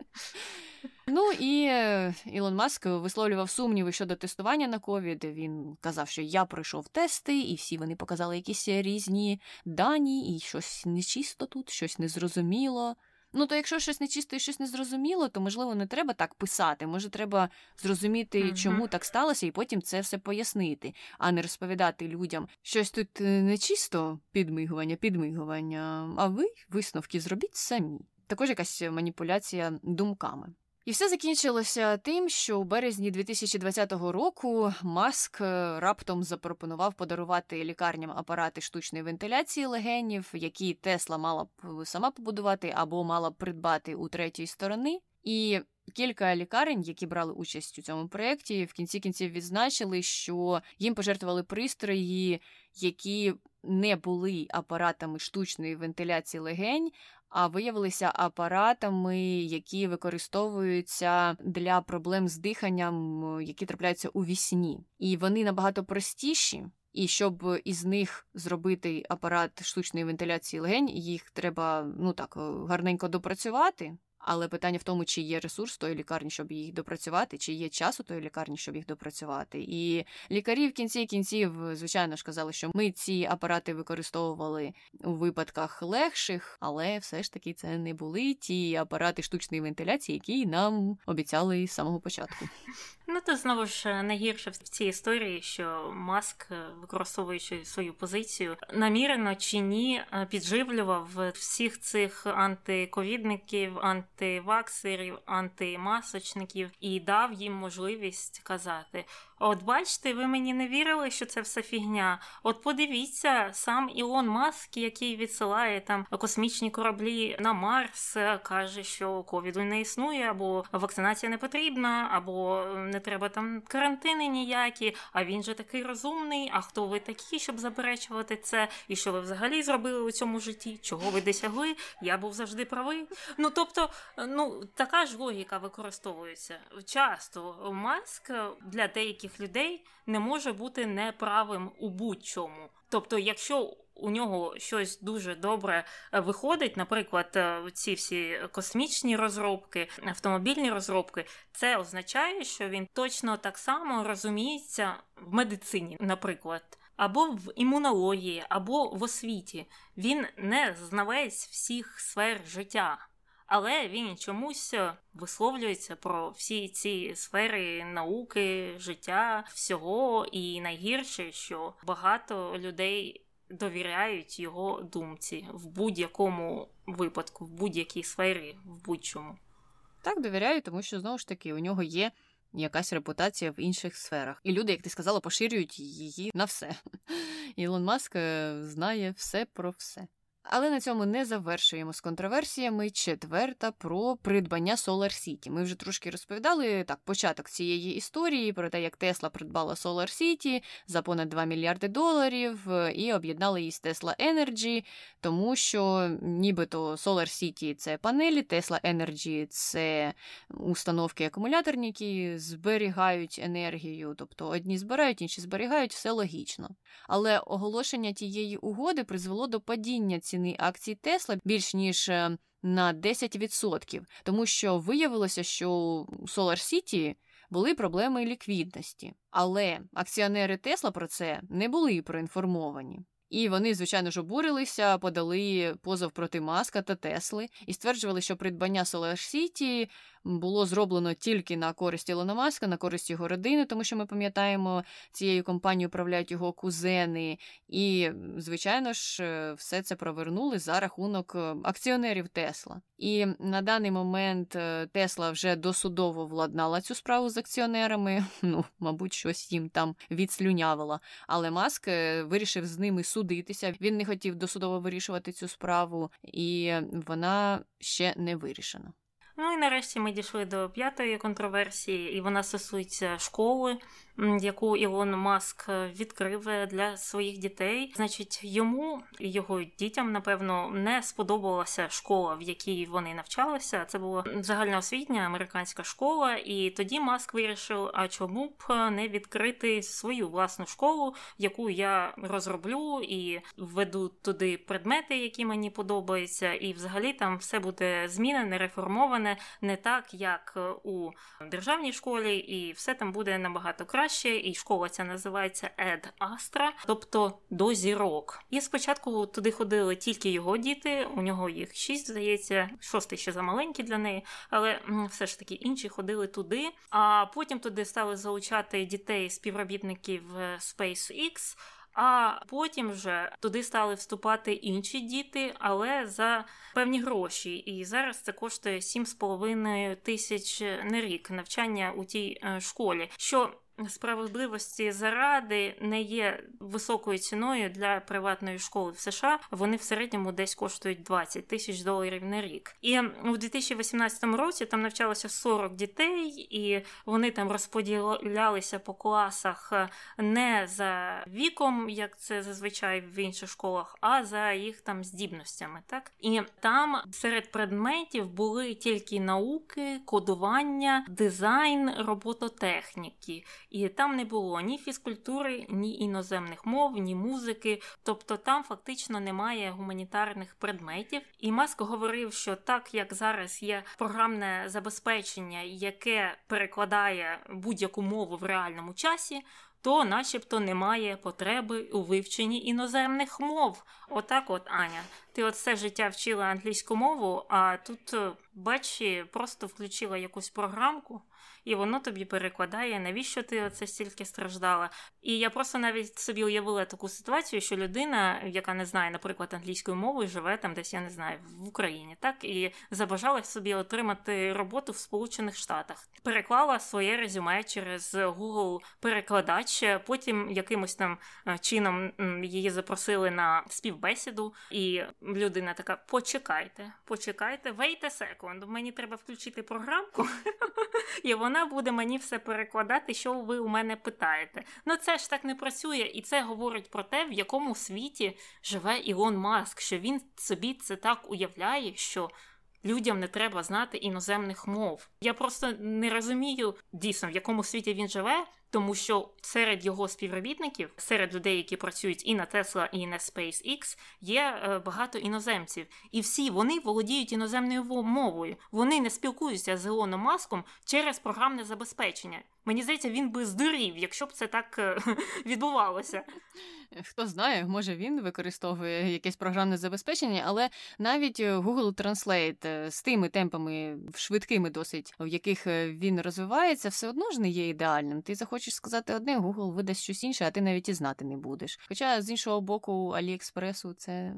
Ну і е, Ілон Маск висловлював сумніви щодо тестування на ковід. Він казав, що я пройшов тести, і всі вони показали якісь різні дані, і щось нечисто тут, щось незрозуміло. Ну, то якщо щось нечисто і щось незрозуміло, то можливо не треба так писати. Може, треба зрозуміти, mm-hmm. чому так сталося, і потім це все пояснити, а не розповідати людям щось тут е, нечисто підмигування, підмигування. А ви висновки зробіть самі. Також якась маніпуляція думками. І все закінчилося тим, що у березні 2020 року Маск е, раптом запропонував подарувати лікарням апарати штучної вентиляції легенів, які Тесла мала б сама побудувати або мала б придбати у третьої сторони. І кілька лікарень, які брали участь у цьому проєкті, в кінці кінців відзначили, що їм пожертвували пристрої, які не були апаратами штучної вентиляції легень, а виявилися апаратами, які використовуються для проблем з диханням, які трапляються у вісні. І вони набагато простіші. І щоб із них зробити апарат штучної вентиляції легень, їх треба ну так гарненько допрацювати. Але питання в тому, чи є ресурс тої лікарні, щоб їх допрацювати, чи є час у тої лікарні, щоб їх допрацювати. І лікарі в кінці кінців, звичайно ж, казали, що ми ці апарати використовували у випадках легших, але все ж таки це не були ті апарати штучної вентиляції, які нам обіцяли з самого початку. [LAUGHS] Ну то знову ж найгірше в цій історії, що маск, використовуючи свою позицію, намірено чи ні, підживлював всіх цих антиковідників, анти антиваксерів, антимасочників і дав їм можливість казати: От бачите, ви мені не вірили, що це все фігня. От подивіться, сам Ілон Маск, який відсилає там космічні кораблі на Марс, каже, що ковіду не існує, або вакцинація не потрібна, або не треба там карантини ніякі. А він же такий розумний. А хто ви такі, щоб заперечувати це? І що ви взагалі зробили у цьому житті? Чого ви досягли? Я був завжди правий. Ну тобто, ну така ж логіка використовується часто. Маск для деяких деяких людей не може бути неправим у будь-чому. Тобто, якщо у нього щось дуже добре е, виходить, наприклад, е, ці всі космічні розробки, автомобільні розробки, це означає, що він точно так само розуміється в медицині, наприклад. Або в імунології, або в освіті. Він не знавець всіх сфер життя але він чомусь е, висловлюється про всі ці сфери науки, життя, всього. І найгірше, що багато людей довіряють його думці в будь-якому випадку, в будь-якій сфері, в будь-чому. Так, довіряю, тому що знову ж таки у нього є. Якась репутація в інших сферах. І люди, як ти сказала, поширюють її на все. [LAUGHS] Ілон Маск е, знає все про все. Але на цьому не завершуємо з контроверсіями. Четверта про придбання Solar City. Ми вже трошки розповідали так, початок цієї історії про те, як Тесла придбала Solar City за понад 2 мільярди доларів е, і об'єднали її з Tesla Energy, тому що нібито Solar City це панелі, Tesla Energy це установки акумуляторні, які зберігають енергію, тобто одні збирають, інші зберігають, все логічно. Але оголошення тієї угоди призвело до падіння ціни ціни акцій Тесла більш ніж е, на 10%, тому що виявилося, що у Solar City були проблеми ліквідності. Але акціонери Тесла про це не були проінформовані. І вони, звичайно ж, обурилися, подали позов проти Маска та Тесли і стверджували, що придбання Solar City було зроблено тільки на користь Ілона Маска, на користь його родини, тому що ми пам'ятаємо, цією компанією управляють його кузени. І, звичайно ж, е, все це провернули за рахунок е, акціонерів Тесла. І на даний момент е, Тесла вже досудово владнала цю справу з акціонерами. [LAUGHS] Ну, мабуть, щось їм там відслюнявила. Але Маск вирішив з ними судитися. Він не хотів досудово вирішувати цю справу, і вона ще не вирішена. Ну і нарешті ми дійшли до п'ятої контроверсії, і вона стосується школи яку Ілон Маск е, відкрив е, для своїх дітей. Значить, йому і його дітям, напевно, не сподобалася школа, в якій вони навчалися. Це була загальноосвітня американська школа, і тоді Маск вирішив: а чому б не відкрити свою власну школу, яку я розроблю і введу туди предмети, які мені подобаються, і взагалі там все буде змінене, реформоване, не так, як у державній школі, і все там буде набагато краще краще, і школа ця називається Ед Астра, тобто до зірок. І спочатку туди ходили тільки його діти, у нього їх шість, здається, шостий ще замаленький для неї, але все ж таки інші ходили туди. А потім туди стали залучати дітей співробітників е, SpaceX, а потім вже туди стали вступати інші діти, але за певні гроші. І зараз це коштує 7,5 тисяч на рік навчання у тій е, школі. що справедливості заради не є високою ціною для приватної школи в США. Вони в середньому десь коштують 20 тисяч доларів на рік. І у 2018 році там навчалося 40 дітей, і вони там розподілялися по класах не за віком, як це зазвичай в інших школах, а за їх там здібностями. Так і там серед предметів були тільки науки, кодування, дизайн, робототехніки. І там не було ні фізкультури, ні іноземних мов, ні музики. Тобто там фактично немає гуманітарних предметів. І Маск говорив, що так як зараз є програмне забезпечення, яке перекладає будь-яку мову в реальному часі. То, начебто, немає потреби у вивченні іноземних мов. Отак, от, Аня, ти от все життя вчила англійську мову, а тут, бач, просто включила якусь програмку, і воно тобі перекладає, навіщо ти оце стільки страждала. І я просто навіть собі уявила таку ситуацію, що людина, яка не знає, наприклад, англійською мовою, живе там, десь я не знаю, в Україні, так і забажала собі отримати роботу в Сполучених Штатах, переклала своє резюме через Google перекладач. Потім якимось там е, чином її запросили на співбесіду, і людина така: почекайте, почекайте, wait a second, мені треба включити програмку, [LAUGHS] і вона вона буде мені все перекладати, що ви у мене питаєте. Ну це ж так не працює, і це говорить про те, в якому світі живе Ілон Маск, що він собі це так уявляє, що. Людям не треба знати іноземних мов. Я просто не розумію дійсно, в якому світі він живе, тому що серед його співробітників, серед людей, які працюють і на Tesla, і на SpaceX, є е, багато іноземців, і всі вони володіють іноземною мовою. Вони не спілкуються з Ілоном Маском через програмне забезпечення. Мені здається, він би здурів, якщо б це так е, [LAUGHS] відбувалося. Хто знає, може він використовує якесь програмне забезпечення, але навіть е, Google Translate з тими темпами швидкими досить, в яких він розвивається, все одно ж не є ідеальним. Ти захочеш хочеш сказати одне, Google видасть щось інше, а ти навіть і знати не будеш. Хоча з іншого боку, Аліекспресу це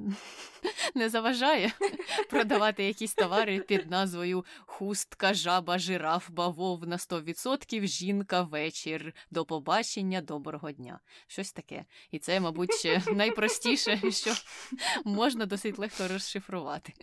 [LAUGHS] не заважає [LAUGHS] продавати якісь товари під назвою хустка, жаба, жираф, бавов на 100%, жінка, вечір, до побачення, доброго дня. Щось таке. І це, мабуть, [LAUGHS] найпростіше, що можна досить легко розшифрувати.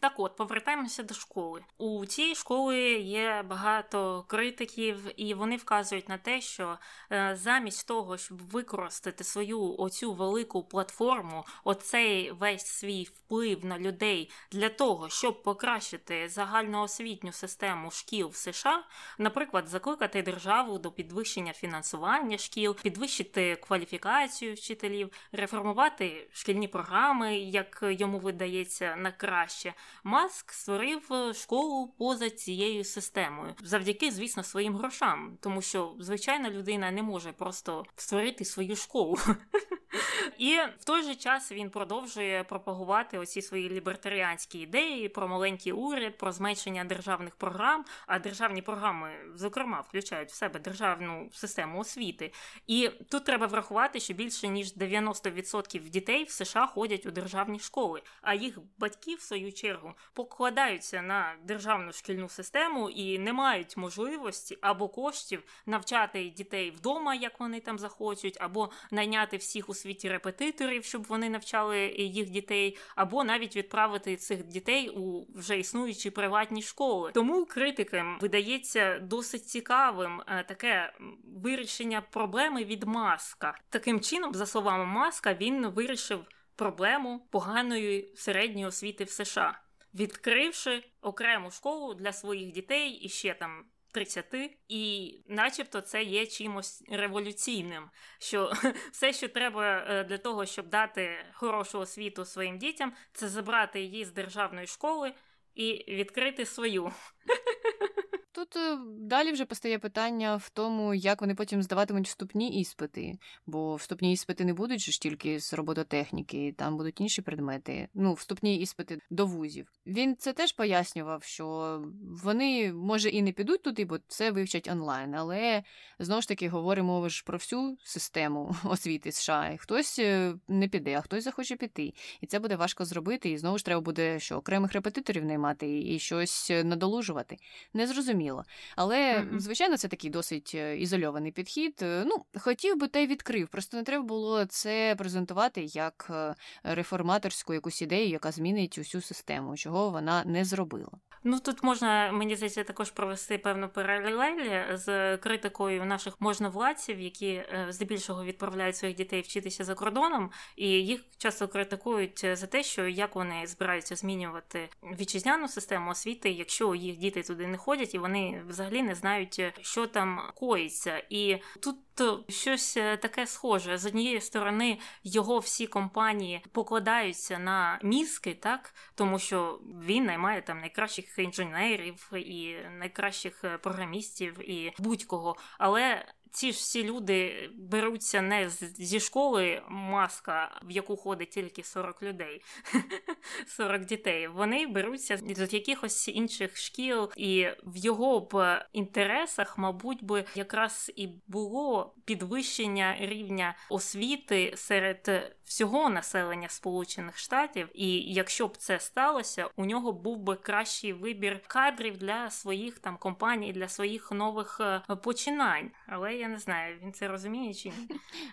Так от, повертаємося до школи. У цій школі є багато критиків, і вони вказують на те, що е, замість того, щоб використати свою оцю велику платформу, оцей весь свій вплив на людей для того, щоб покращити загальноосвітню систему шкіл в США, наприклад, закликати державу до підвищення фінансування шкіл, підвищити кваліфікацію вчителів, реформувати шкільні програми, як йому видається на краще. Маск створив е, школу поза цією системою, завдяки, звісно, своїм грошам, тому що звичайна людина не може просто створити свою школу. [LAUGHS] І в той же час він продовжує пропагувати оці свої лібертаріанські ідеї про маленький уряд, про зменшення державних програм. А державні програми, зокрема, включають в себе державну систему освіти. І тут треба врахувати, що більше ніж 90% дітей в США ходять у державні школи, а їх батьки, в свою чергу, покладаються на державну шкільну систему і не мають можливості або коштів навчати дітей вдома, як вони там захочуть, або найняти всіх у світі репетиторів, щоб вони навчали їх дітей, або навіть відправити цих дітей у вже існуючі приватні школи. Тому критикам видається досить цікавим е, таке вирішення проблеми від маска. Таким чином, за словами маска, він вирішив проблему поганої середньої освіти в США. Відкривши окрему школу для своїх дітей і ще там 30, і начебто це є чимось революційним. Що [LAUGHS] все, що треба е, для того, щоб дати хорошу освіту своїм дітям, це забрати її з державної школи і відкрити свою. [LAUGHS] Тут е, далі вже постає питання в тому, як вони потім здаватимуть вступні іспити, бо вступні іспити не будуть ж тільки з робототехніки, там будуть інші предмети. Ну, вступні іспити до вузів. Він це теж пояснював, що вони, може, і не підуть туди, бо це вивчать онлайн, але знову ж таки говоримо ж про всю систему [LAUGHS] освіти США. Хтось е, не піде, а хтось захоче піти. І це буде важко зробити. І знову ж треба буде що окремих репетиторів наймати і щось надолужувати. Незрозуміло зрозуміло. Але, mm-hmm. звичайно, це такий досить е, ізольований підхід. Е, ну, хотів би та й відкрив. Просто не треба було це презентувати як е, реформаторську якусь ідею, яка змінить усю систему, чого вона не зробила. Ну тут можна, мені здається, також провести певну паралель з критикою наших можновладців, які здебільшого відправляють своїх дітей вчитися за кордоном, і їх часто критикують за те, що як вони збираються змінювати вітчизняну систему освіти, якщо їх діти туди не ходять, і вони взагалі не знають, що там коїться. І тут щось таке схоже. З однієї сторони його всі компанії покладаються на мізки, так? Тому що він наймає там найкращих інженерів і найкращих програмістів і будь-кого, але ці ж всі люди беруться не зі школи маска, в яку ходить тільки 40 людей, [LAUGHS] 40 дітей. Вони беруться з якихось інших шкіл, і в його б інтересах, мабуть, би якраз і було підвищення рівня освіти серед всього населення Сполучених Штатів. І якщо б це сталося, у нього був би кращий вибір кадрів для своїх там компаній, для своїх нових е, починань. Але я не знаю, він це розуміє чи ні.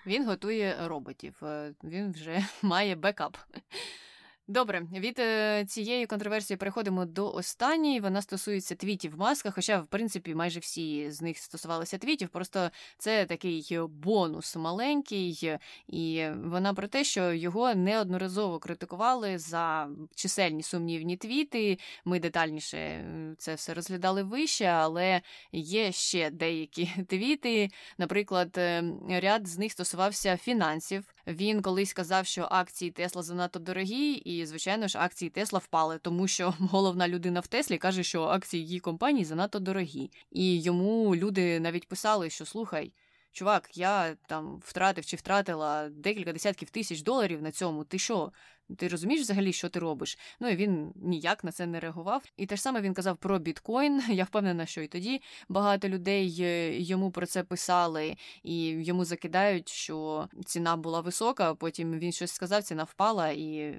Він готує роботів, е, він вже [LAUGHS] має бекап. Добре, від е, цієї контроверсії переходимо до останньої. Вона стосується твітів в масках. Хоча, в принципі, майже всі з них стосувалися твітів. Просто це такий бонус маленький, і вона про те, що його неодноразово критикували за чисельні сумнівні твіти. Ми детальніше це все розглядали вище, але є ще деякі [LAUGHS] твіти. Наприклад, е, ряд з них стосувався фінансів. Він колись казав, що акції Тесла занадто дорогі, і, звичайно ж, акції Тесла впали, тому що [LAUGHS] головна людина в Теслі каже, що акції її компанії занадто дорогі. І йому люди навіть писали, що слухай. Чувак, я там втратив чи втратила декілька десятків тисяч доларів на цьому. Ти що? Ти розумієш взагалі, що ти робиш? Ну і він ніяк на це не реагував. І те ж саме він казав про біткоін. [LAUGHS] Я впевнена, що і тоді багато людей е, йому про це писали, і йому закидають, що ціна була висока. Потім він щось сказав, ціна впала, і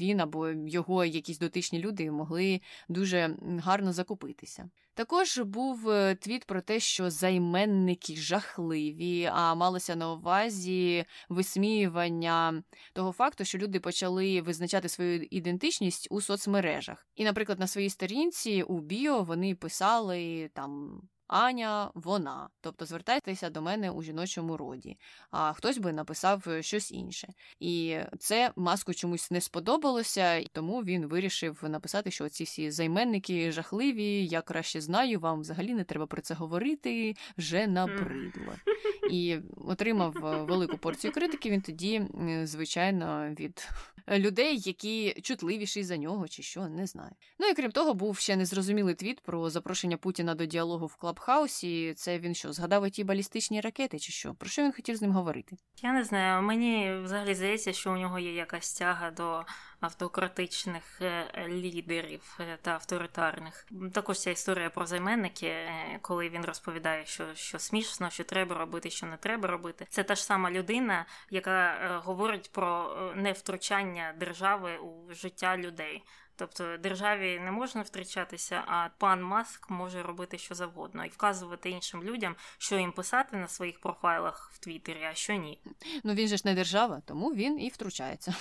він або його якісь дотичні люди могли дуже гарно закупитися. Також був е, твіт про те, що займенники жахливі, а малося на увазі висміювання того факту, що люди почали визначати свою ідентичність у соцмережах. І, наприклад, на своїй сторінці у Біо вони писали там Аня, вона, тобто звертайтеся до мене у жіночому роді, а хтось би написав е, щось інше. І це маску чомусь не сподобалося, тому він вирішив написати, що ці всі займенники жахливі, я краще знаю, вам взагалі не треба про це говорити, вже набридло. І отримав е, велику порцію критики. Він тоді, звичайно, від людей, які чутливіші за нього, чи що, не знаю. Ну і крім того, був ще незрозумілий твіт про запрошення Путіна до діалогу в Клабхаусі. Це він що, згадав ті балістичні ракети, чи що? Про що він хотів з ним говорити? Я не знаю. Мені взагалі здається, що у нього є якась тяга до автократичних е, лідерів е, та авторитарних. Також ця історія про займенники, е, коли він розповідає, що що смішно, що треба робити, що не треба робити. Це та ж сама людина, яка говорить про невтручання держави у життя людей. Тобто державі не можна втручатися, а пан Маск може робити що завгодно і вказувати іншим людям, що їм писати на своїх профайлах в Твіттері, а що ні. Ну він же ж не держава, тому він і втручається.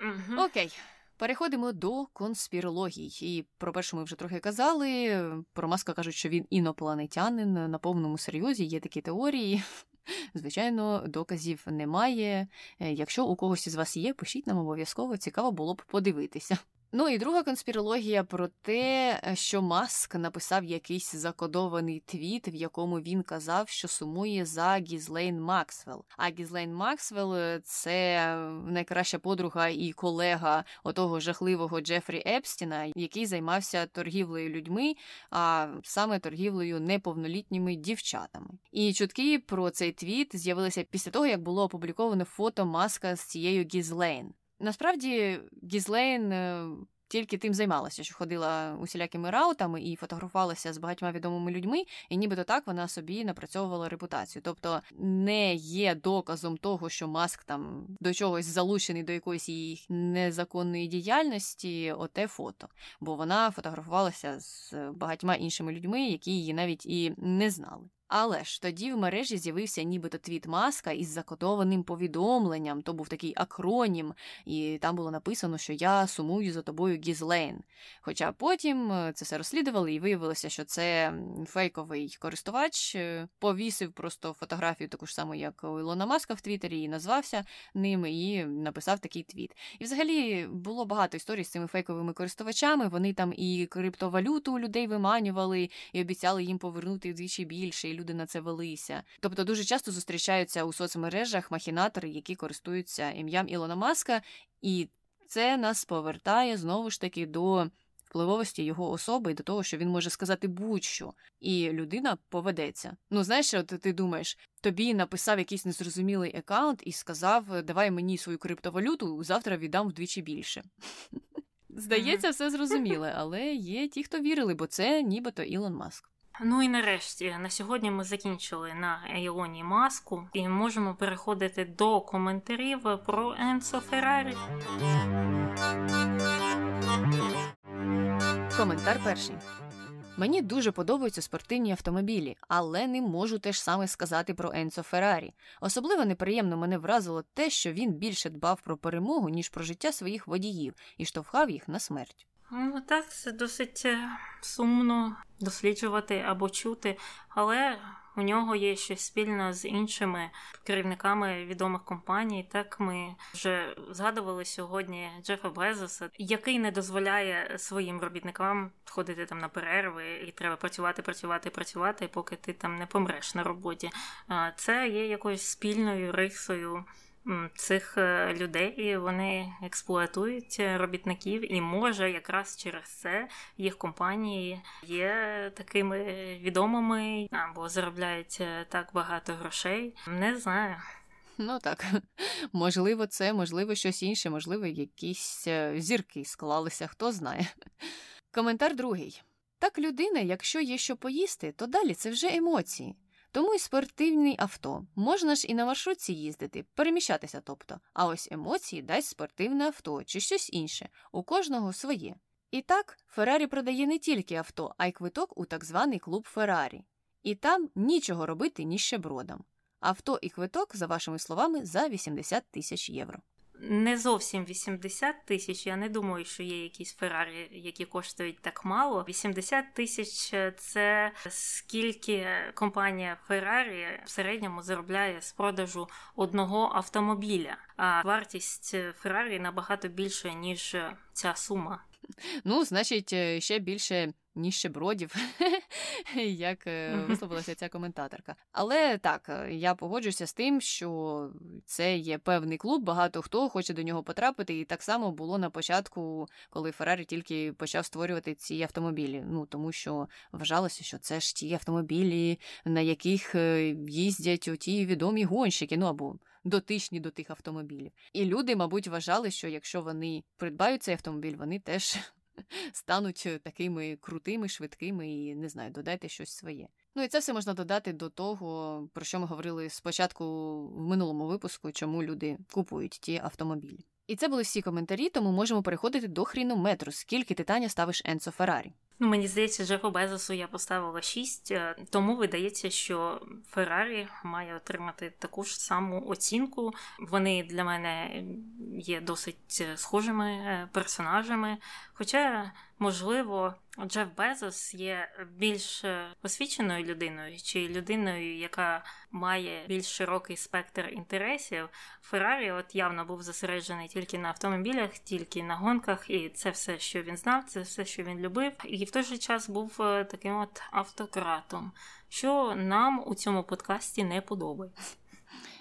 Угу. Окей. Переходимо до конспірологій. І про першу ми вже трохи казали. Про маска кажуть, що він інопланетянин на повному серйозі. Є такі теорії. [LAUGHS] Звичайно, доказів немає. Е, якщо у когось із вас є, пишіть нам обов'язково цікаво було б подивитися. Ну і друга конспірологія про те, що Маск написав якийсь закодований твіт, в якому він казав, що сумує за Гізлейн Максвелл. А Гізлейн Максвелл це найкраща подруга і колега отого жахливого Джефрі Епстіна, який займався торгівлею людьми, а саме торгівлею неповнолітніми дівчатами. І чутки про цей твіт з'явилися після того, як було опубліковане фото Маска з цією Гізлейн. Насправді, Гізлейн е, тільки тим займалася, що ходила усілякими раутами і фотографувалася з багатьма відомими людьми, і нібито так вона собі напрацьовувала репутацію. Тобто не є доказом того, що маск там до чогось залучений до якоїсь її незаконної діяльності, оте фото. Бо вона фотографувалася з багатьма іншими людьми, які її навіть і не знали. Але ж тоді в мережі з'явився нібито твіт маска із закодованим повідомленням. То був такий акронім, і там було написано, що я сумую за тобою Гізлейн. Хоча потім е, це все розслідували, і виявилося, що це фейковий користувач е, повісив просто фотографію, таку ж саму, як у Ілона Маска в Твіттері, і назвався ним і написав такий твіт. І взагалі було багато історій з цими фейковими користувачами. Вони там і криптовалюту у людей виманювали, і обіцяли їм повернути вдвічі більше люди на це велися. Тобто дуже часто зустрічаються у соцмережах махінатори, які користуються ім'ям Ілона Маска, і це нас повертає знову ж таки до впливовості його особи і до того, що він може сказати будь-що, і людина поведеться. Ну, знаєш, от ти думаєш, тобі написав якийсь незрозумілий аккаунт і сказав, давай мені свою криптовалюту, завтра віддам вдвічі більше. [LAUGHS] Здається, все зрозуміле, але є ті, хто вірили, бо це нібито Ілон Маск. Ну і нарешті на сьогодні ми закінчили на Ілоні маску і можемо переходити до коментарів про Енсо Феррарі. Коментар перший. Мені дуже подобаються спортивні автомобілі, але не можу теж саме сказати про Енцо Феррарі. Особливо неприємно мене вразило те, що він більше дбав про перемогу, ніж про життя своїх водіїв і штовхав їх на смерть. Ну так, це досить е, сумно досліджувати або чути, але у нього є щось спільне з іншими керівниками відомих компаній. Так ми вже згадували сьогодні Джефа Безоса, який не дозволяє своїм робітникам ходити там на перерви, і треба працювати, працювати, працювати, поки ти там не помреш на роботі. Це є якоюсь спільною рисою цих е, людей, вони експлуатують робітників, і може якраз через це їх компанії є такими відомими або заробляють е, так багато грошей. Не знаю. Ну так, [LAUGHS] можливо, це, можливо, щось інше, можливо, якісь е, зірки склалися, хто знає. Коментар другий. Так, людина, якщо є що поїсти, то далі це вже емоції. Тому й спортивний авто. Можна ж і на маршрутці їздити, переміщатися, тобто, а ось емоції дасть спортивне авто чи щось інше, у кожного своє. І так, Феррарі продає не тільки авто, а й квиток у так званий клуб Феррарі. І там нічого робити ніщебродам. Авто і квиток, за вашими словами, за 80 тисяч євро не зовсім 80 тисяч. Я не думаю, що є якісь Феррарі, які коштують так мало. 80 тисяч це скільки компанія Феррарі в середньому заробляє з продажу одного автомобіля. А вартість Феррарі набагато більша, ніж ця сума. Ну, значить, е, ще більше ніщебродів, [LAUGHS] як е, висловилася ця коментаторка. Але так, е, я погоджуюся з тим, що це є певний клуб, багато хто хоче до нього потрапити, і так само було на початку, коли Феррарі тільки почав створювати ці автомобілі. Ну тому що вважалося, що це ж ті автомобілі, на яких їздять оті відомі гонщики, ну або дотичні до тих автомобілів. І люди, мабуть, вважали, що якщо вони придбають цей автомобіль, вони теж [LAUGHS] стануть такими крутими, швидкими і не знаю, додайте щось своє. Ну і це все можна додати до того, про що ми говорили спочатку в минулому випуску, чому люди купують ті автомобілі. І це були всі коментарі, тому можемо переходити до хрінометру, скільки ти Таня ставиш Енцо Феррарі. Ну, мені здається, Джефу Безосу я поставила 6, е, тому видається, що Феррарі має отримати таку ж саму оцінку. Вони для мене є досить е, схожими е, персонажами. Хоча можливо, Джеф Безос є більш освіченою людиною чи людиною, яка має більш широкий спектр інтересів. Феррарі от явно був зосереджений тільки на автомобілях, тільки на гонках, і це все, що він знав, це все, що він любив, і в той же час був е, таким от автократом, що нам у цьому подкасті не подобається.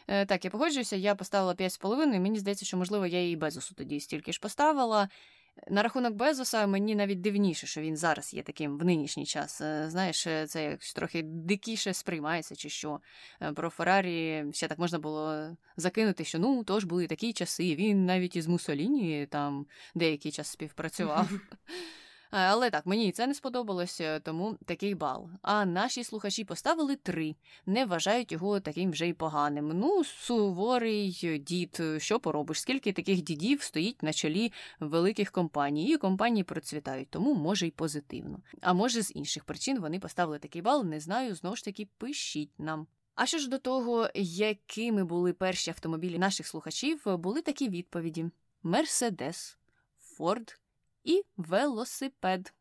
Е, так, я погоджуюся, я поставила 5,5, і мені здається, що, можливо, я і Безосу тоді стільки ж поставила. На рахунок Безоса мені навіть дивніше, що він зараз є таким в нинішній час. Е, знаєш, е, це якось трохи дикіше сприймається, чи що. Е, про Феррарі ще так можна було закинути, що ну тож були такі часи. Він навіть із Мусоліні там деякий час співпрацював. [LAUGHS] Е, але так, мені і це не сподобалося, тому такий бал. А наші слухачі поставили три, не вважають його таким вже й поганим. Ну, суворий дід, що поробиш? Скільки таких дідів стоїть на чолі великих компаній, і компанії процвітають, тому може й позитивно. А може з інших причин вони поставили такий бал, не знаю, знову ж таки, пишіть нам. А що ж до того, якими були перші автомобілі наших слухачів, були такі відповіді: Мерседес, Форд і велосипед.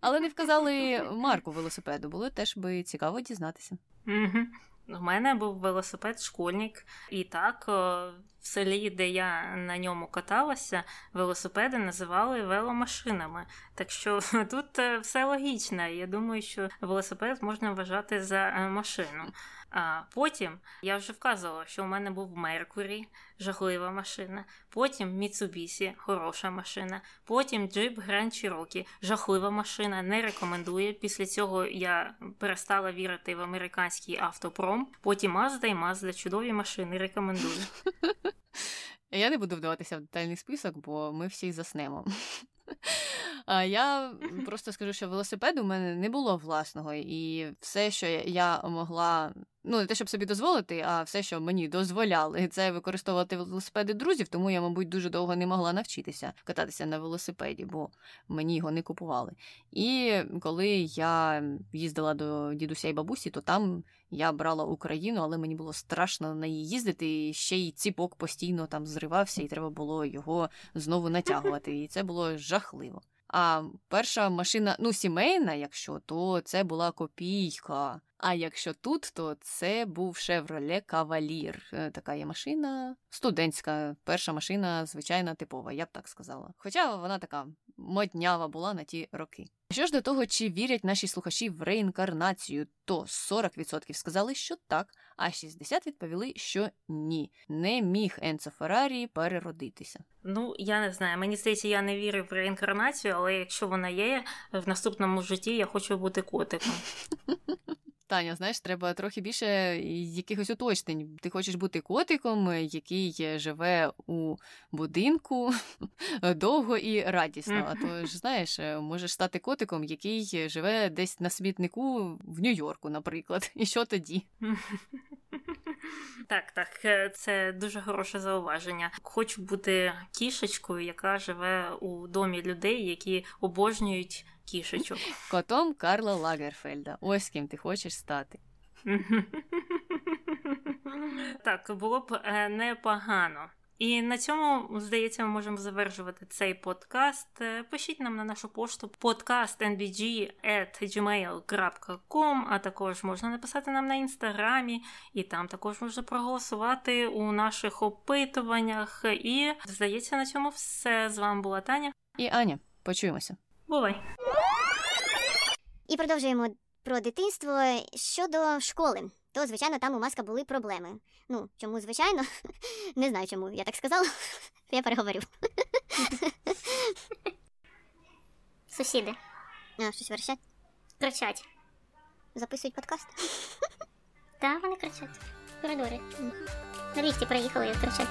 Але не вказали марку велосипеду, було теж би цікаво дізнатися. У мене був велосипед школьник, і так в селі, де я на ньому каталася, велосипеди називали веломашинами. Так що [LAUGHS] тут е, все логічно. Я думаю, що велосипед можна вважати за е, машину. А потім я вже вказувала, що у мене був Меркурі, жахлива машина. Потім Mitsubishi, хороша машина. Потім Jeep Grand Cherokee, жахлива машина. Не рекомендую. Після цього я перестала вірити в американський автопром. Потім Mazda і Mazda чудові машини. Рекомендую. [LAUGHS] [LAUGHS] Я не буду вдаватися в детальний список, бо ми всі заснемо. [LAUGHS] А я просто скажу, що велосипеду у мене не було власного, і все, що я могла ну не те, щоб собі дозволити, а все, що мені дозволяли, це використовувати велосипеди друзів, тому я, мабуть, дуже довго не могла навчитися кататися на велосипеді, бо мені його не купували. І коли я їздила до дідуся і бабусі, то там я брала Україну, але мені було страшно на неї їздити. і Ще й ціпок постійно там зривався, і треба було його знову [LAUGHS] натягувати. І це було жахливо. А перша машина, ну, сімейна, якщо, то це була копійка. А якщо тут, то це був Chevrolet Cavalier. Е, така є машина, студентська, перша машина, звичайна типова, я б так сказала. Хоча вона така моднява була на ті роки. Що ж до того, чи вірять наші слухачі в реінкарнацію, то 40% сказали, що так, а 60% відповіли, що ні. Не міг Енцо Феррарі переродитися. Ну, я не знаю. Мені здається, я не вірю в реінкарнацію, але якщо вона є в наступному житті, я хочу бути котиком. [LAUGHS] Таня, знаєш, треба трохи більше якихось уточнень. Ти хочеш бути котиком, який живе у будинку [LAUGHS] довго і радісно. А то ж знаєш, можеш стати котиком, який живе десь на смітнику в Нью-Йорку, наприклад. [LAUGHS] І що тоді? [LAUGHS] Так, так, е, це дуже хороше зауваження. Хочу бути кішечкою, яка живе у домі людей, які обожнюють кішечок. Котом Карла Лагерфельда. Ось ким ти хочеш стати. Так, було б е, непогано. І на цьому, здається, ми можемо завершувати цей подкаст. Е, пишіть нам на нашу пошту podcastnbg.gmail.com, а також можна написати нам на інстаграмі, і там також можна проголосувати у наших опитуваннях. І здається, на цьому все. З вами була Таня і Аня. Почуємося. Бувай! І продовжуємо про дитинство щодо школи. То, звичайно, там у маска були проблеми. Ну, чому, звичайно? [LAUGHS] Не знаю, чому я так сказала. [LAUGHS] Я переговорю. [LAUGHS] Сусіди. А, щось вершать? Кричать. Записують подкаст. Так, вони кричать. В коридорі. На ліфті приїхали і кричать.